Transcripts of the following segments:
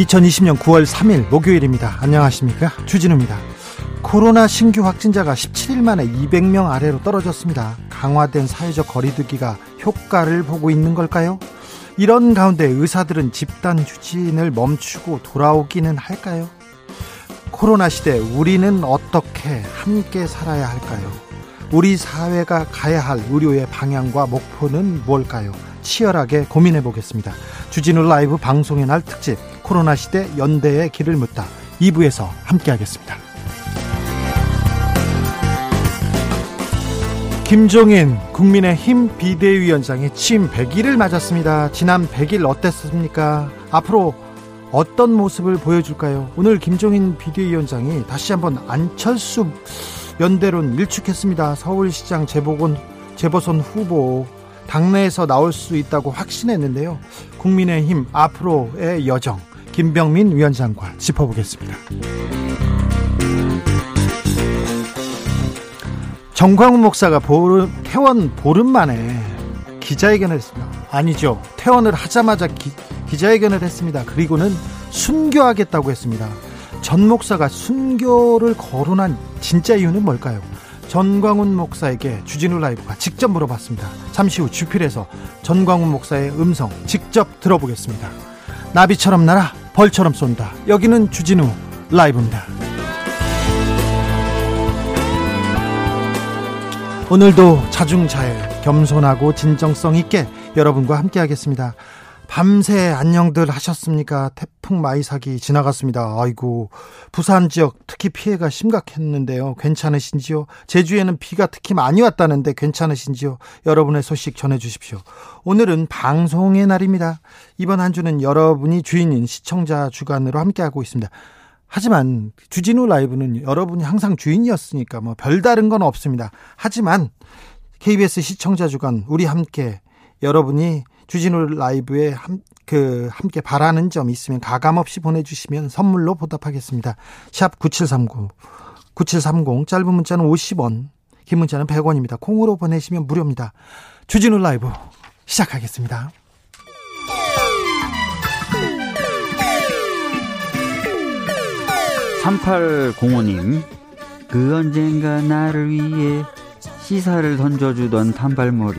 2020년 9월 3일 목요일입니다. 안녕하십니까? 주진우입니다. 코로나 신규 확진자가 17일 만에 200명 아래로 떨어졌습니다. 강화된 사회적 거리두기가 효과를 보고 있는 걸까요? 이런 가운데 의사들은 집단 휴진을 멈추고 돌아오기는 할까요? 코로나 시대 우리는 어떻게 함께 살아야 할까요? 우리 사회가 가야 할 의료의 방향과 목표는 뭘까요? 치열하게 고민해 보겠습니다. 주진우 라이브 방송의 날 특집 코로나 시대 연대의 길을 묻다 2부에서 함께하겠습니다. 김종인 국민의힘 비대위원장이 취임 100일을 맞았습니다. 지난 100일 어땠습니까? 앞으로 어떤 모습을 보여줄까요? 오늘 김종인 비대위원장이 다시 한번 안철수 연대론 일축했습니다. 서울시장 재보건 재보선 후보 당내에서 나올 수 있다고 확신했는데요. 국민의힘 앞으로의 여정 김병민 위원장과 짚어보겠습니다. 정광훈 목사가 보름, 퇴원 보름 만에 기자회견을 했습니다. 아니죠. 퇴원을 하자마자 기, 기자회견을 했습니다. 그리고는 순교하겠다고 했습니다. 전 목사가 순교를 거론한 진짜 이유는 뭘까요? 전광훈 목사에게 주진우 라이브가 직접 물어봤습니다. 잠시 후 주필에서 전광훈 목사의 음성 직접 들어보겠습니다. 나비처럼 날아 벌처럼 쏜다. 여기는 주진우 라이브입니다. 오늘도 자중자애, 겸손하고 진정성 있게 여러분과 함께 하겠습니다. 밤새 안녕들 하셨습니까? 태풍 마이삭이 지나갔습니다. 아이고, 부산 지역 특히 피해가 심각했는데요. 괜찮으신지요? 제주에는 비가 특히 많이 왔다는데 괜찮으신지요? 여러분의 소식 전해주십시오. 오늘은 방송의 날입니다. 이번 한 주는 여러분이 주인인 시청자 주간으로 함께하고 있습니다. 하지만 주진우 라이브는 여러분이 항상 주인이었으니까 뭐 별다른 건 없습니다. 하지만 KBS 시청자 주간 우리 함께 여러분이 주진우 라이브에 함, 그 함께 바라는 점 있으면 가감 없이 보내주시면 선물로 보답하겠습니다. 샵 9730, 9730 짧은 문자는 50원, 긴 문자는 100원입니다. 콩으로 보내시면 무료입니다. 주진우 라이브 시작하겠습니다. (3805님) 그 언젠가 나를 위해 시사를 던져주던 단발머리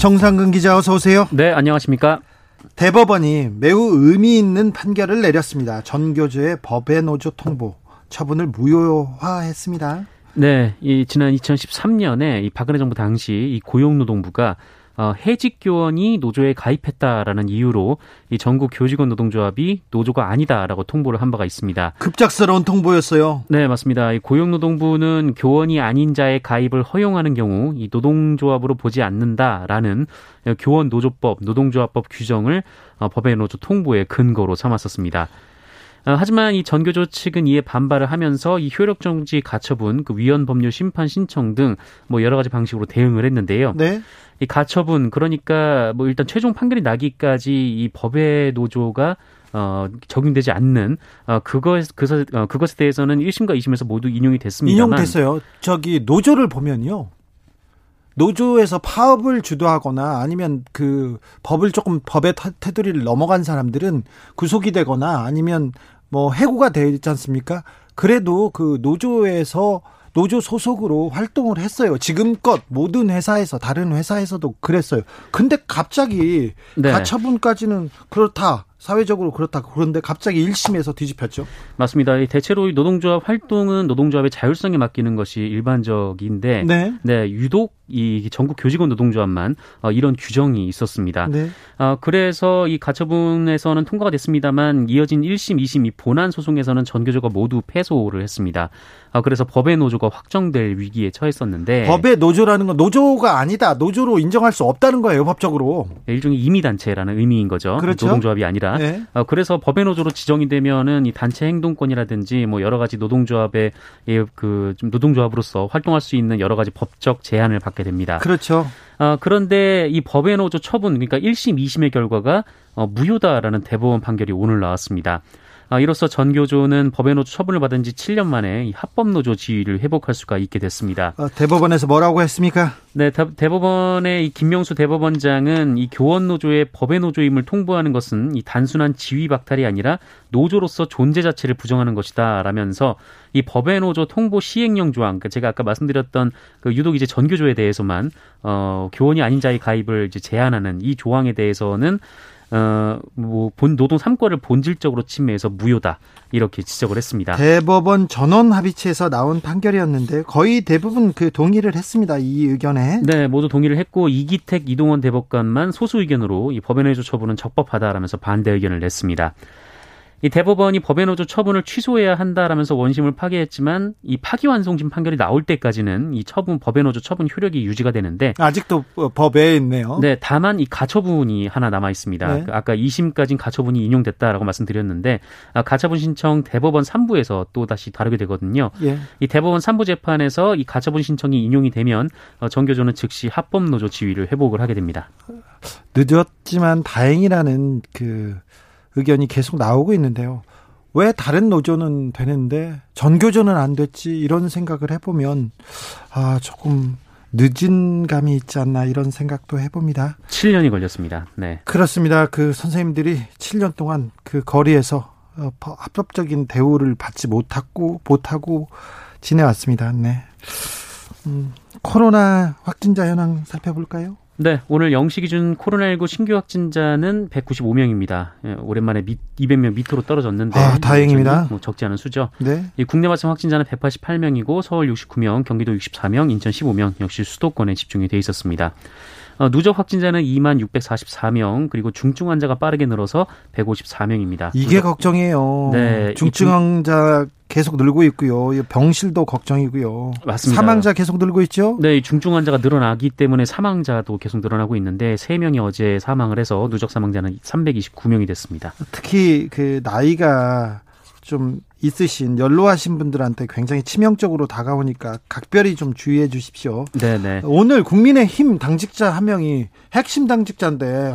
정상근 기자 어서 오세요. 네, 안녕하십니까? 대법원이 매우 의미 있는 판결을 내렸습니다. 전교조의 법의 노조 통보 처분을 무효화했습니다. 네, 이 지난 2013년에 이 박근혜 정부 당시 이 고용노동부가 어, 해직 교원이 노조에 가입했다라는 이유로 이 전국 교직원 노동조합이 노조가 아니다라고 통보를 한 바가 있습니다. 급작스러운 통보였어요. 네, 맞습니다. 이 고용노동부는 교원이 아닌 자의 가입을 허용하는 경우 이 노동조합으로 보지 않는다라는 교원 노조법, 노동조합법 규정을 어, 법의 노조 통보의 근거로 삼았었습니다. 어, 하지만 이 전교조 측은 이에 반발을 하면서 이 효력 정지 가처분, 그 위헌 법률 심판 신청 등 뭐 여러 가지 방식으로 대응을 했는데요. 네. 이 가처분 그러니까 뭐 일단 최종 판결이 나기까지 이 법의 노조가 어, 적용되지 않는 어, 그것 그것 어, 그것에 대해서는 1심과 2심에서 모두 인용이 됐습니다. 인용됐어요. 저기 노조를 보면요. 노조에서 파업을 주도하거나 아니면 그 법을 조금 법의 테두리를 넘어간 사람들은 구속이 되거나 아니면 뭐 해고가 되지 않습니까? 그래도 그 노조에서 노조 소속으로 활동을 했어요. 지금껏 모든 회사에서 다른 회사에서도 그랬어요. 근데 갑자기 네. 가처분까지는 그렇다. 사회적으로 그렇다. 그런데 갑자기 1심에서 뒤집혔죠. 맞습니다. 대체로 노동조합 활동은 노동조합의 자율성에 맡기는 것이 일반적인데 네, 네 유독 이 전국 교직원 노동조합만 어, 이런 규정이 있었습니다. 네. 어, 그래서 이 가처분에서는 통과가 됐습니다만 이어진 1심, 2심 이 본안 소송에서는 전교조가 모두 패소를 했습니다. 어, 그래서 법의 노조가 확정될 위기에 처했었는데 법의 노조라는 건 노조가 아니다. 노조로 인정할 수 없다는 거예요, 법적으로. 네, 일종의 임의 단체라는 의미인 거죠. 그렇죠? 노동조합이 아니라. 네. 어, 그래서 법의 노조로 지정이 되면은 이 단체 행동권이라든지 뭐 여러 가지 노동조합의 그좀 노동조합으로서 활동할 수 있는 여러 가지 법적 제한을 받게 됩니다. 그렇죠. 어, 그런데 이 법의 노조 처분, 그러니까 1심, 2심의 결과가 어, 무효다라는 대법원 판결이 오늘 나왔습니다. 아, 이로써 전 교조는 법의 노조 처분을 받은 지 7년 만에 합법 노조 지위를 회복할 수가 있게 됐습니다. 어, 대법원에서 뭐라고 했습니까? 네, 대법원의 이 김명수 대법원장은 이 교원 노조의 법의 노조임을 통보하는 것은 이 단순한 지위 박탈이 아니라 노조로서 존재 자체를 부정하는 것이다 라면서 이 법의 노조 통보 시행령 조항, 그러니까 제가 아까 말씀드렸던 그 유독 이제 전교조에 대해서만 어 교원이 아닌 자의 가입을 이제 제한하는 이 조항에 대해서는 어, 뭐, 본 노동 3권을 본질적으로 침해해서 무효다. 이렇게 지적을 했습니다. 대법원 전원 합의체에서 나온 판결이었는데 거의 대부분 그 동의를 했습니다. 이 의견에. 네, 모두 동의를 했고 이기택 이동원 대법관만 소수 의견으로 이 법원의 조 처분은 적법하다라면서 반대 의견을 냈습니다. 이 대법원이 법의 노조 처분을 취소해야 한다라면서 원심을 파기했지만 이 파기환송심 판결이 나올 때까지는 이 처분 법의 노조 처분 효력이 유지가 되는데 아직도 법에 있네요. 네, 다만 이 가처분이 하나 남아 있습니다. 네. 그 아까 2심까지 가처분이 인용됐다라고 말씀드렸는데 아, 가처분 신청 대법원 3부에서 또 다시 다르게 되거든요. 예. 이 대법원 3부 재판에서 이 가처분 신청이 인용이 되면 어, 정교조는 즉시 합법 노조 지위를 회복을 하게 됩니다. 늦었지만 다행이라는 그 의견이 계속 나오고 있는데요. 왜 다른 노조는 되는데 전교조는 안 됐지 이런 생각을 해보면 아 조금 늦은 감이 있지 않나 이런 생각도 해봅니다. 7년이 걸렸습니다. 네. 그렇습니다. 그 선생님들이 7년 동안 그 거리에서 어, 합법적인 대우를 받지 못하고 못하고 지내왔습니다. 네. 음, 코로나 확진자 현황 살펴볼까요? 네, 오늘 0시 기준 코로나19 신규 확진자는 195명입니다. 예, 오랜만에 미, 200명 밑으로 떨어졌는데 아, 다행입니다. 뭐 적지 않은 수죠. 네. 이 국내 발생 확진자는 188명이고 서울 69명, 경기도 64명, 인천 15명 역시 수도권에 집중이 돼 있었습니다. 어, 누적 확진자는 2만 644명 그리고 중증 환자가 빠르게 늘어서 154명입니다. 이게 누적... 걱정이에요. 네, 중증 환자 계속 늘고 있고요. 병실도 걱정이고요. 맞습니다. 사망자 계속 늘고 있죠? 네, 중증 환자가 늘어나기 때문에 사망자도 계속 늘어나고 있는데 3명이 어제 사망을 해서 누적 사망자는 329명이 됐습니다. 특히 그 나이가 좀 있으신 연로하신 분들한테 굉장히 치명적으로 다가오니까 각별히 좀 주의해 주십시오. 네네. 오늘 국민의힘 당직자 한 명이 핵심 당직자인데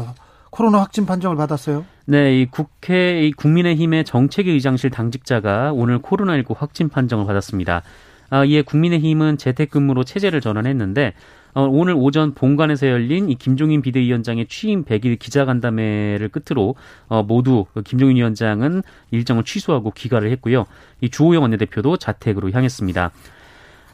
코로나 확진 판정을 받았어요. 네, 이 국회 이 국민의힘의 정책위 의장실 당직자가 오늘 코로나19 확진 판정을 받았습니다. 아, 이에 국민의힘은 재택근무로 체제를 전환했는데 어, 오늘 오전 본관에서 열린 이 김종인 비대위원장의 취임 100일 기자간담회를 끝으로 어, 모두 그 김종인 위원장은 일정을 취소하고 귀가를 했고요. 이 주호영 원내대표도 자택으로 향했습니다.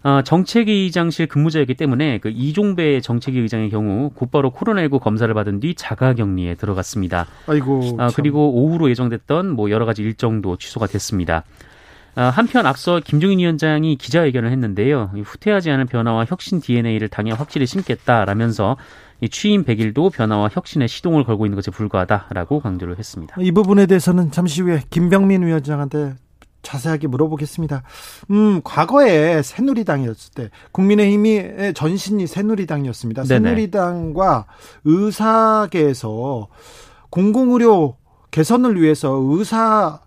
어, 정책위 의장실 근무자였기 때문에 그 이종배 정책위 의장의 경우 곧바로 코로나19 검사를 받은 뒤 자가격리에 들어갔습니다. 아이고. 아, 그리고 오후로 예정됐던 뭐 여러 가지 일정도 취소가 됐습니다. 아, 한편 앞서 김종인 위원장이 기자회견을 했는데요. 후퇴하지 않을 변화와 혁신 DNA를 당에 확실히 심겠다라면서 취임 100일도 변화와 혁신의 시동을 걸고 있는 것에 불과하다라고 강조를 했습니다. 이 부분에 대해서는 잠시 후에 김병민 위원장한테 자세하게 물어보겠습니다. 음, 과거에 새누리당이었을 때 국민의힘이 전신이 새누리당이었습니다. 네네. 새누리당과 의사계에서 공공의료 개선을 위해서 의사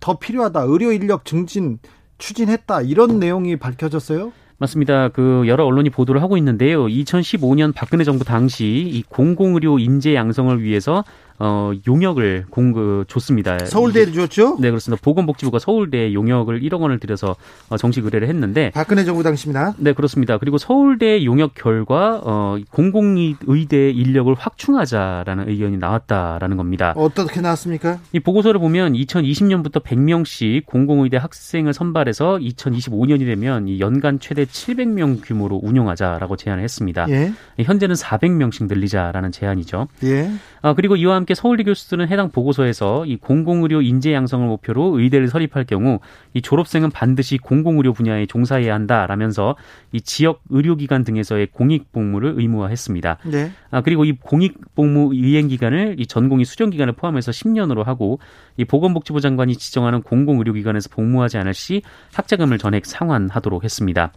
더 필요하다. 의료 인력 증진 추진했다. 이런 내용이 밝혀졌어요? 맞습니다. 그 여러 언론이 보도를 하고 있는데요. 2015년 박근혜 정부 당시 이 공공의료 인재 양성을 위해서 어, 용역을 공그 줬습니다. 서울대에 줬죠? 네, 그렇습니다. 보건복지부가 서울대 용역을 1억 원을 들여서 어, 정식 의뢰를 했는데 박근혜 정부 당시입니다. 네, 그렇습니다. 그리고 서울대 용역 결과 어, 공공의대 인력을 확충하자라는 의견이 나왔다라는 겁니다. 어떻게 나왔습니까? 이 보고서를 보면 2020년부터 100명씩 공공의대 학생을 선발해서 2025년이 되면 이 연간 최대 700명 규모로 운영하자라고 제안을 했습니다. 예. 현재는 400명씩 늘리자라는 제안이죠. 예. 아, 그리고 이와 함께 서울대 교수들은 해당 보고서에서 이 공공의료 인재 양성을 목표로 의대를 설립할 경우 이 졸업생은 반드시 공공의료 분야에 종사해야 한다라면서 이 지역 의료기관 등에서의 공익 복무를 의무화했습니다. 네. 아, 그리고 이 공익 복무 이행 기간을 이 전공의 수정 기간을 포함해서 10년으로 하고 이 보건복지부 장관이 지정하는 공공의료기관에서 복무하지 않을 시 학자금을 전액 상환하도록 했습니다.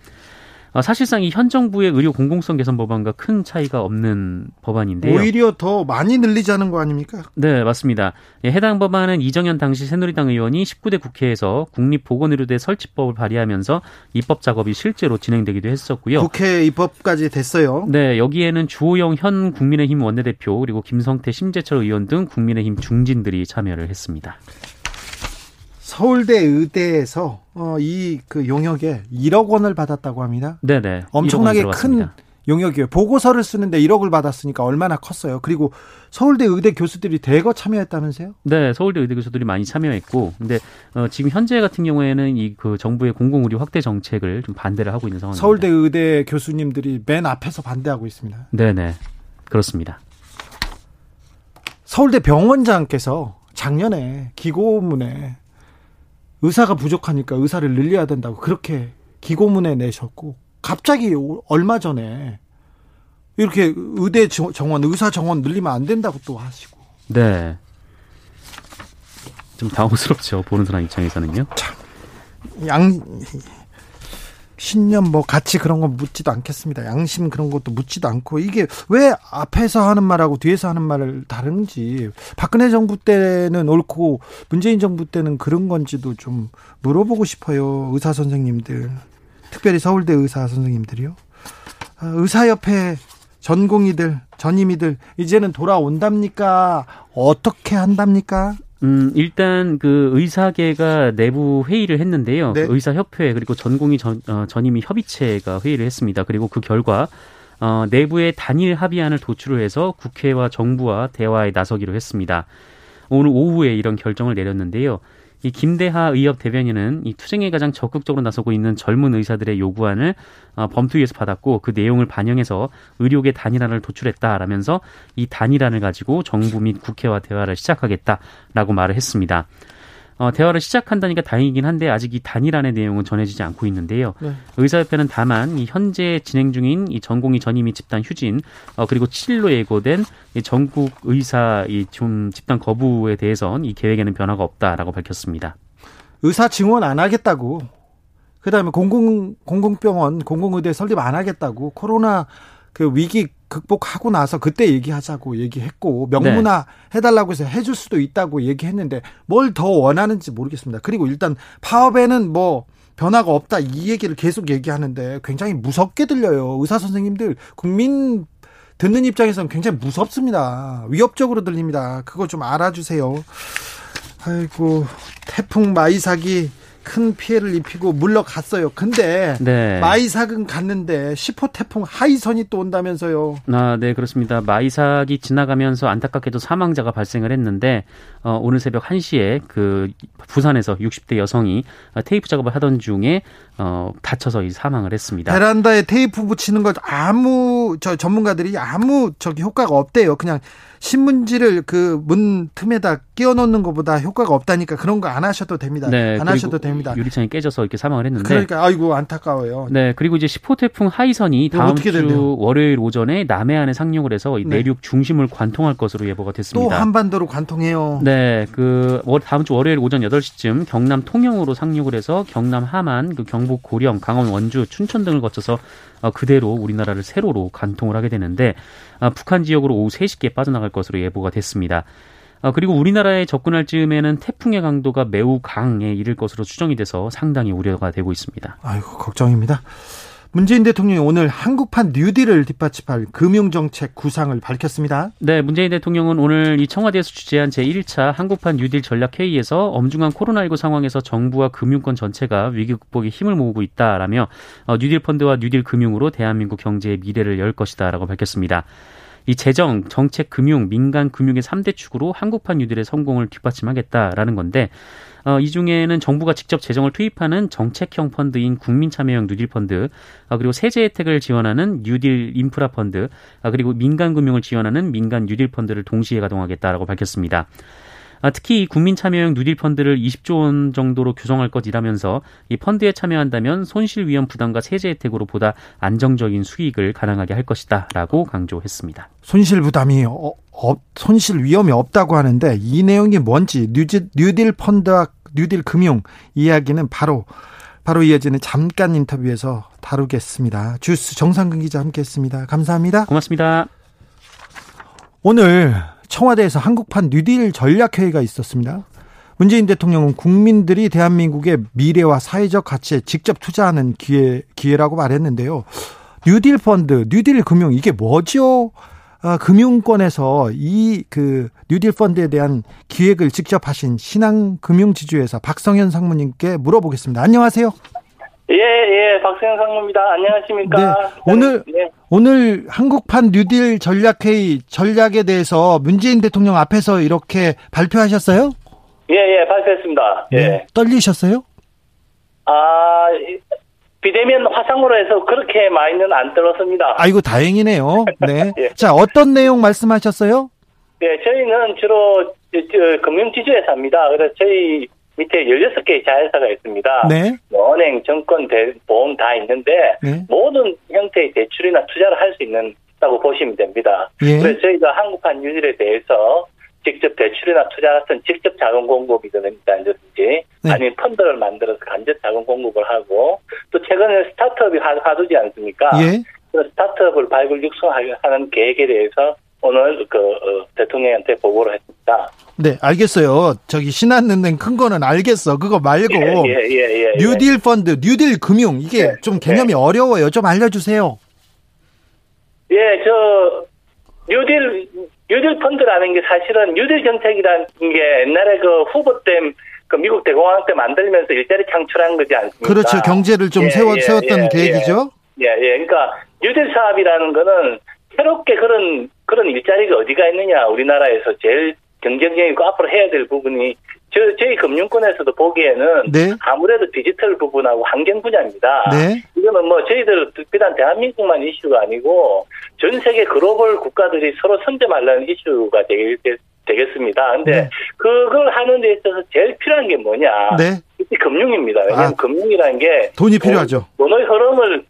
어, 사실상 이 현 정부의 의료 공공성 개선 법안과 큰 차이가 없는 법안인데요. 오히려 더 많이 늘리자는 거 아닙니까? 네, 맞습니다. 예, 해당 법안은 이정현 당시 새누리당 의원이 19대 국회에서 국립보건의료대 설치법을 발의하면서 입법 작업이 실제로 진행되기도 했었고요. 국회 입법까지 됐어요. 네, 여기에는 주호영 현 국민의힘 원내대표 그리고 김성태 심재철 의원 등 국민의힘 중진들이 참여를 했습니다. 서울대 의대에서 어, 이 그 용역에 1억 원을 받았다고 합니다. 네네. 엄청나게 큰 용역이에요. 보고서를 쓰는데 1억을 받았으니까 얼마나 컸어요. 그리고 서울대 의대 교수들이 대거 참여했다면서요? 네, 서울대 의대 교수들이 많이 참여했고, 근데 어, 지금 현재 같은 경우에는 이 그 정부의 공공의료 확대 정책을 좀 반대를 하고 있는 상황입니다. 서울대 의대 교수님들이 맨 앞에서 반대하고 있습니다. 네 네, 그렇습니다. 서울대 병원장께서 작년에 기고문에 의사가 부족하니까 의사를 늘려야 된다고 그렇게 기고문에 내셨고 갑자기 얼마 전에 이렇게 의대 정원, 의사 정원 늘리면 안 된다고 또 하시고. 네. 좀 당황스럽죠. 보는 사람 입장에서는요. 참, 양, 신념 뭐 같이 그런 거 묻지도 않겠습니다. 양심 그런 것도 묻지도 않고 이게 왜 앞에서 하는 말하고 뒤에서 하는 말을 다른지 박근혜 정부 때는 옳고 문재인 정부 때는 그런 건지도 좀 물어보고 싶어요. 의사 선생님들 특별히 서울대 의사 선생님들이요. 아, 의사협회 전공의들 전임이들 이제는 돌아온답니까? 어떻게 한답니까? 음, 일단 그 의사계가 내부 회의를 했는데요. 네. 그 의사협회 그리고 전공의 전, 어, 전임의 협의체가 회의를 했습니다. 그리고 그 결과 어, 내부의 단일 합의안을 도출을 해서 국회와 정부와 대화에 나서기로 했습니다. 오늘 오후에 이런 결정을 내렸는데요. 이 김대하 의협 대변인은 이 투쟁에 가장 적극적으로 나서고 있는 젊은 의사들의 요구안을 어, 범투위에서 받았고 그 내용을 반영해서 의료계 단일안을 도출했다라면서 이 단일안을 가지고 정부 및 국회와 대화를 시작하겠다라고 말을 했습니다. 어, 대화를 시작한다니까 다행이긴 한데 아직 이 단일안의 내용은 전해지지 않고 있는데요. 네. 의사협회는 다만 이 현재 진행 중인 이 전공의 전임의 집단 휴진 어, 그리고 7일로 예고된 이 전국 의사 이 좀 집단 거부에 대해선 이 계획에는 변화가 없다라고 밝혔습니다. 의사 증원 안 하겠다고. 그다음에 공공 공공병원 공공의대 설립 안 하겠다고 코로나 그 위기 극복하고 나서 그때 얘기하자고 얘기했고 명문화 네. 해달라고 해서 해줄 수도 있다고 얘기했는데 뭘 더 원하는지 모르겠습니다. 그리고 일단 파업에는 뭐 변화가 없다 이 얘기를 계속 얘기하는데 굉장히 무섭게 들려요. 의사 선생님들 국민 듣는 입장에서는 굉장히 무섭습니다. 위협적으로 들립니다. 그거 좀 알아주세요. 아이고 태풍 마이삭이 큰 피해를 입히고 물러갔어요. 근데 네. 마이삭은 갔는데 10호 태풍 하이선이 또 온다면서요. 아, 네, 그렇습니다. 마이삭이 지나가면서 안타깝게도 사망자가 발생을 했는데 어, 오늘 새벽 1시에 그 부산에서 60대 여성이 테이프 작업을 하던 중에 어, 다쳐서 사망을 했습니다. 베란다에 테이프 붙이는 것 아무 저 전문가들이 아무 저기 효과가 없대요. 그냥 신문지를 그 문 틈에다 끼워 넣는 것보다 효과가 없다니까 그런 거 안 하셔도 됩니다. 네, 안 하셔도 됩니다. 유리창이 깨져서 이렇게 사망을 했는데 그러니까 아이고 안타까워요. 네, 그리고 이제 10호 태풍 하이선이 다음 주 된대요? 월요일 오전에 남해안에 상륙을 해서 네. 내륙 중심을 관통할 것으로 예보가 됐습니다. 또 한반도로 관통해요. 네, 그 다음 주 월요일 오전 8시쯤 경남 통영으로 상륙을 해서 경남 함안, 그 경북 고령, 강원 원주, 춘천 등을 거쳐서 어, 그대로 우리나라를 세로로 관통을 하게 되는데 어, 북한 지역으로 오후 3시께 빠져나갈 것으로 예보가 됐습니다. 어, 그리고 우리나라에 접근할 즈음에는 태풍의 강도가 매우 강에 이를 것으로 추정이 돼서 상당히 우려가 되고 있습니다. 아이고 걱정입니다. 문재인 대통령이 오늘 한국판 뉴딜을 뒷받침할 금융정책 구상을 밝혔습니다. 네, 문재인 대통령은 오늘 이 청와대에서 주재한 제1차 한국판 뉴딜 전략회의에서 엄중한 코로나19 상황에서 정부와 금융권 전체가 위기 극복에 힘을 모으고 있다라며 어, 뉴딜 펀드와 뉴딜 금융으로 대한민국 경제의 미래를 열 것이다라고 밝혔습니다. 이 재정, 정책, 금융, 민간 금융의 3대 축으로 한국판 뉴딜의 성공을 뒷받침하겠다라는 건데 어, 이 중에는 정부가 직접 재정을 투입하는 정책형 펀드인 국민참여형 뉴딜 펀드, 어, 그리고 세제 혜택을 지원하는 뉴딜 인프라 펀드, 어, 그리고 민간 금융을 지원하는 민간 뉴딜 펀드를 동시에 가동하겠다라고 밝혔습니다. 아, 특히 국민 참여형 뉴딜 펀드를 20조 원 정도로 조성할 것이라면서 이 펀드에 참여한다면 손실 위험 부담과 세제 혜택으로 보다 안정적인 수익을 가능하게 할 것이다라고 강조했습니다. 손실 부담이 어, 어, 손실 위험이 없다고 하는데 이 내용이 뭔지 뉴딜, 뉴딜 펀드와 뉴딜 금융 이야기는 바로 바로 이어지는 잠깐 인터뷰에서 다루겠습니다. 주스 정상근 기자 함께했습니다. 감사합니다. 고맙습니다. 오늘 청와대에서 한국판 뉴딜 전략회의가 있었습니다. 문재인 대통령은 국민들이 대한민국의 미래와 사회적 가치에 직접 투자하는 기회, 기회라고 말했는데요. 뉴딜 펀드, 뉴딜 금융, 이게 뭐죠? 아, 금융권에서 이 그 뉴딜 펀드에 대한 기획을 직접 하신 신한금융지주회사 박성현 상무님께 물어보겠습니다. 안녕하세요. 예, 예, 박세현 상무입니다. 안녕하십니까. 네, 오늘, 네. 오늘 한국판 뉴딜 전략회의 전략에 대해서 문재인 대통령 앞에서 이렇게 발표하셨어요? 예, 예, 발표했습니다. 예. 네, 떨리셨어요? 아, 비대면 화상으로 해서 그렇게 많이는 안 떨었습니다. 아이고, 다행이네요. 네. 예. 자, 어떤 내용 말씀하셨어요? 네, 저희는 주로 금융지주회사입니다. 그래서 저희 밑에 16개의 자회사가 있습니다. 네. 뭐 은행, 정권, 대, 보험 다 있는데 네. 모든 형태의 대출이나 투자를 할 수 있는다고 보시면 됩니다. 예. 그래서 저희가 한국판 유일에 대해서 직접 대출이나 투자 같은 직접 자금 공급이든지 네. 아니면 펀드를 만들어서 간접 자금 공급을 하고 또 최근에 스타트업이 하두지 않습니까? 예. 그 스타트업을 발굴 육성하는 계획에 대해서 오늘 그 어, 대통령한테 보고를 했습니다. 네, 알겠어요. 저기 신한은행 큰 거는 알겠어. 그거 말고 예, 예, 예, 예, 예. 뉴딜 펀드, 뉴딜 금융 이게 네, 좀 개념이 네. 어려워요. 좀 알려주세요. 예, 저 뉴딜 뉴딜 펀드라는 게 사실은 뉴딜 정책이라는 게 옛날에 그 후보 때 그 미국 대공황 때 만들면서 일자리 창출한 거지 않습니까? 그렇죠. 경제를 좀 예, 세워, 세웠던 계획이죠. 예, 예. 그러니까 뉴딜 사업이라는 거는 새롭게 그런 그런 일자리가 어디가 있느냐 우리나라에서 제일 경쟁력이고 앞으로 해야 될 부분이 저, 저희 금융권에서도 보기에는 네. 아무래도 디지털 부분하고 환경 분야입니다. 네. 이거는 뭐 저희들 비단 대한민국만 이슈가 아니고 전 세계 글로벌 국가들이 서로 선점하려는 이슈가 되겠, 되겠습니다. 근데 네. 그걸 하는 데 있어서 제일 필요한 게 뭐냐? 네. 금융입니다. 왜냐하면 아, 금융이라는 게 돈이 필요하죠. 돈의 흐름을 어,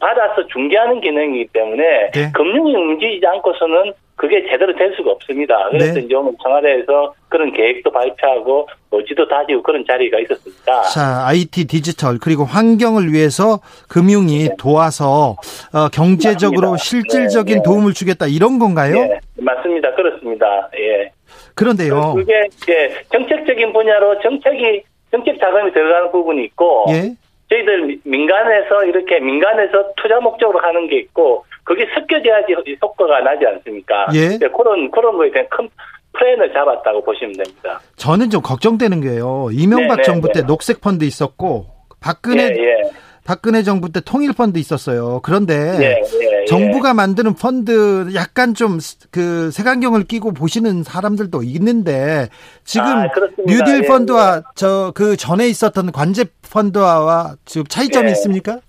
받아서 중개하는 기능이기 때문에 네. 금융이 움직이지 않고서는 그게 제대로 될 수가 없습니다. 그래서 네. 이제 오늘 청와대에서 그런 계획도 발표하고 어지도 다지고 그런 자리가 있었습니다. 자, IT 디지털 그리고 환경을 위해서 금융이 네. 도와서 어, 경제적으로 맞습니다. 실질적인 네. 도움을 주겠다 이런 건가요? 네, 맞습니다. 그렇습니다. 예. 그런데요. 그게 예, 정책적인 분야로 정책이 정책 자금이 들어가는 부분이 있고 예. 저희들 민간에서 이렇게 민간에서 투자 목적으로 하는 게 있고 그게 섞여져야지 효과가 나지 않습니까? 예. 그런 그런 거에 대한 큰 플랜을 잡았다고 보시면 됩니다. 저는 좀 걱정되는 게요. 이명박 네네, 정부 때 네. 녹색 펀드 있었고 박근혜 예, 예. 박근혜 정부 때 통일 펀드 있었어요. 그런데 예, 예, 예. 정부가 만드는 펀드 약간 좀 그 색안경을 끼고 보시는 사람들도 있는데 지금 아, 뉴딜 예, 펀드와 저그 전에 있었던 관제 펀드와 지금 차이점이 있습니까?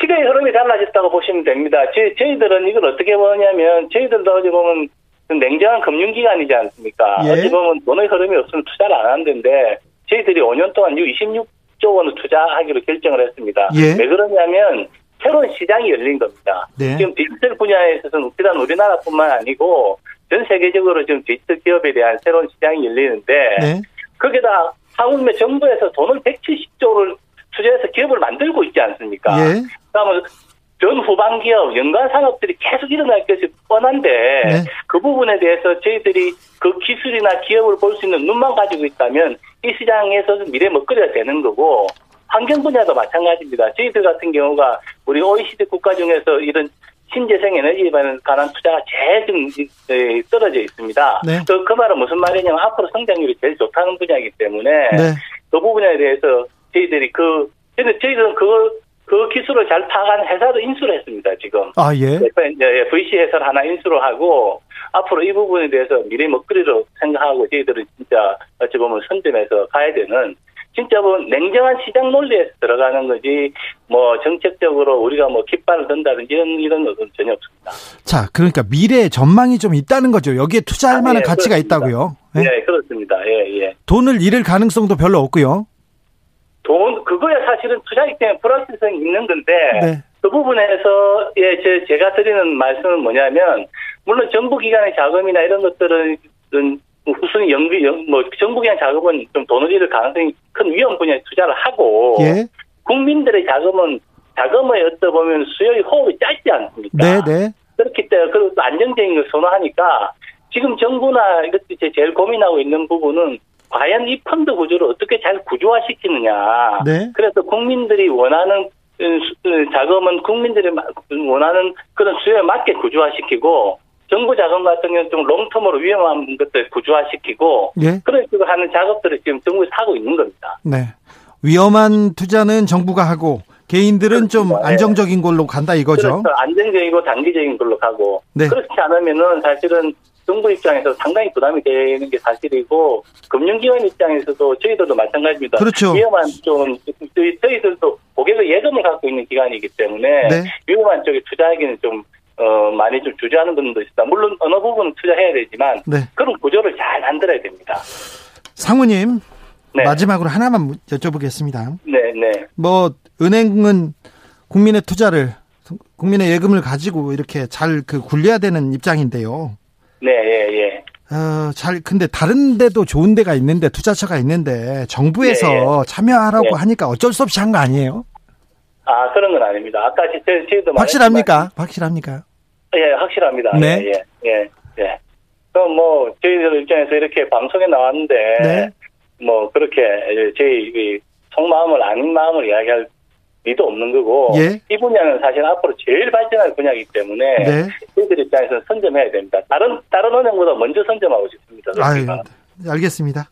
시간의 흐름이 달라졌다고 보시면 됩니다. 저희, 저희들은 이걸 어떻게 보냐면 저희들도 어찌 보면 냉정한 금융기관이지 않습니까? 예. 어찌 보면 돈의 흐름이 없으면 투자를 안 하는데 저희들이 5년 동안 26조 원을 투자하기로 결정을 했습니다. 예. 왜 그러냐면 새로운 시장이 열린 겁니다. 네. 지금 디지털 분야에 있어서는 비단 우리나라뿐만 아니고 전 세계적으로 지금 디지털 기업에 대한 새로운 시장이 열리는데 네. 거기다 한국의 정부에서 돈을 170조를 투자해서 기업을 만들고 있지 않습니까? 예. 그러면 전 후반 기업, 연관 산업들이 계속 일어날 것이 뻔한데 네. 그 부분에 대해서 저희들이 그 기술이나 기업을 볼 수 있는 눈만 가지고 있다면 이 시장에서 미래 먹거리가 되는 거고 환경 분야도 마찬가지입니다. 저희들 같은 경우가 우리 OECD 국가 중에서 이런 신재생 에너지에 관한 투자가 제일 좀 떨어져 있습니다. 네. 그, 그 말은 무슨 말이냐면 앞으로 성장률이 제일 좋다는 분야이기 때문에 네. 그 부분에 대해서 저희들이 그 근데 저희들은 그, 그 기술을 잘 파악한 회사도 인수를 했습니다, 지금. 아, 예. VC 회사를 하나 인수를 하고, 앞으로 이 부분에 대해서 미래 먹거리로 생각하고, 저희들은 진짜 어찌 보면 선점해서 가야 되는 진짜 뭐 냉정한 시장 논리에서 들어가는 거지 뭐 정책적으로 우리가 뭐 깃발을 든다든지 이런 이런 것은 전혀 없습니다. 자, 그러니까 미래의 전망이 좀 있다는 거죠. 여기에 투자할 아, 만한 예, 가치가 그렇습니다. 있다고요. 네? 예, 그렇습니다. 예, 예. 돈을 잃을 가능성도 별로 없고요. 돈 그거야 사실은 투자 입장에 불확실성이 있는 건데 네. 그 부분에서 예, 제, 제가 드리는 말씀은 뭐냐면 물론 정부 기관의 자금이나 이런 것들은 후순위 연기, 뭐, 정부기관 자금은 좀 돈을 잃을 가능성이 큰 위험 분야에 투자를 하고, 예. 국민들의 자금은, 자금의 어떠 보면 수요의 호흡이 짧지 않습니까? 네네. 네. 그렇기 때문에, 그리고 또 안정적인 걸 선호하니까, 지금 정부나 이것도 제일 고민하고 있는 부분은, 과연 이 펀드 구조를 어떻게 잘 구조화시키느냐. 네. 그래서 국민들이 원하는 어, 어, 자금은 국민들이 원하는 그런 수요에 맞게 구조화시키고, 정부 자금 같은 경우는 좀 롱텀으로 위험한 것들 구조화시키고 예? 그런 식으로 하는 작업들을 지금 정부에서 하고 있는 겁니다. 네. 위험한 투자는 정부가 하고 개인들은 좀 네. 안정적인 걸로 간다 이거죠. 그렇죠. 안정적이고 단기적인 걸로 가고 네. 그렇지 않으면은 사실은 정부 입장에서 상당히 부담이 되는 게 사실이고 금융기관 입장에서도 저희들도 마찬가지입니다. 그렇죠. 위험한 좀 저희들도 고객의 예금을 갖고 있는 기관이기 때문에 네. 위험한 쪽에 투자하기는 좀 어, 많이 좀 주저하는 분도 있습니다. 물론 어느 부분은 투자해야 되지만 네. 그런 구조를 잘 만들어야 됩니다. 상무님 네. 마지막으로 하나만 여쭤보겠습니다. 네, 네. 뭐 은행은 국민의 투자를 국민의 예금을 가지고 이렇게 잘 그 굴려야 되는 입장인데요. 네, 예, 예. 어, 잘 근데 다른 데도 좋은 데가 있는데 투자처가 있는데 정부에서 네, 예. 참여하라고 네. 하니까 어쩔 수 없이 한 거 아니에요? 아, 그런 건 아닙니다. 아까 제, 저희도 확실합니까? 확실합니까? 예, 확실합니다. 네. 예, 예, 예. 예. 그럼 뭐, 저희들 입장에서 이렇게 방송에 나왔는데, 네. 뭐, 그렇게 저희 속마음을 아닌 마음을 이야기할 리도 없는 거고, 예. 이 분야는 사실 앞으로 제일 발전할 분야이기 때문에, 네. 저희들 입장에서 선점해야 됩니다. 다른, 다른 은행보다 먼저 선점하고 싶습니다. 아유, 알겠습니다.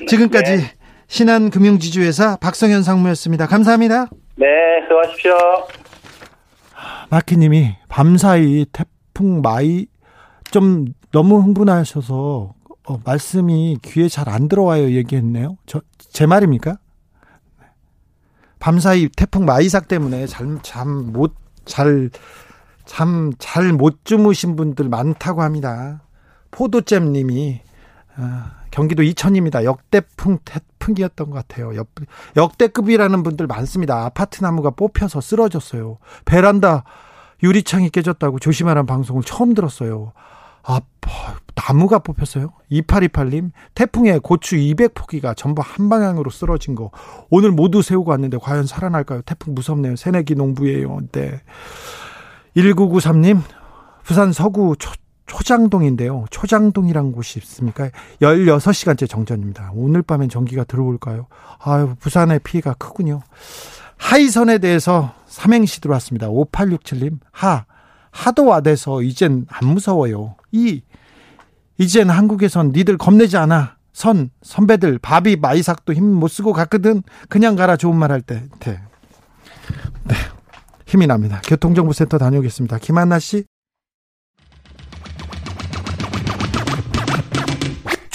네. 지금까지 네. 신한금융지주회사 박성현 상무였습니다. 감사합니다. 네, 수고하십시오. 마키님이 밤사이 태풍 마이 좀 너무 흥분하셔서 어, 말씀이 귀에 잘 안 들어와요 얘기했네요. 저 제 말입니까? 밤사이 태풍 마이삭 때문에 잠못잘참잘못 주무신 분들 많다고 합니다. 포도잼님이 어, 경기도 이천입니다. 역대풍 태풍이었던 것 같아요. 역, 역대급이라는 분들 많습니다. 아파트 나무가 뽑혀서 쓰러졌어요. 베란다 유리창이 깨졌다고 조심하라는 방송을 처음 들었어요. 아, 나무가 뽑혔어요? 2828님, 태풍에 고추 200포기가 전부 한 방향으로 쓰러진 거. 오늘 모두 세우고 왔는데 과연 살아날까요? 태풍 무섭네요. 새내기 농부예요. 네. 1993님, 부산 서구 초, 초장동인데요. 초장동이란 곳이 있습니까? 16시간째 정전입니다. 오늘 밤엔 전기가 들어올까요? 아유, 부산의 피해가 크군요. 하이선에 대해서 삼행시 들어왔습니다. 5867님, 하. 하도 와대서 이젠 안 무서워요. 이. 이젠 한국에선 니들 겁내지 않아. 선, 선배들, 바비, 마이삭도 힘 못 쓰고 갔거든. 그냥 가라, 좋은 말 할 때. 네. 네. 힘이 납니다. 교통정보센터 다녀오겠습니다. 김한나 씨.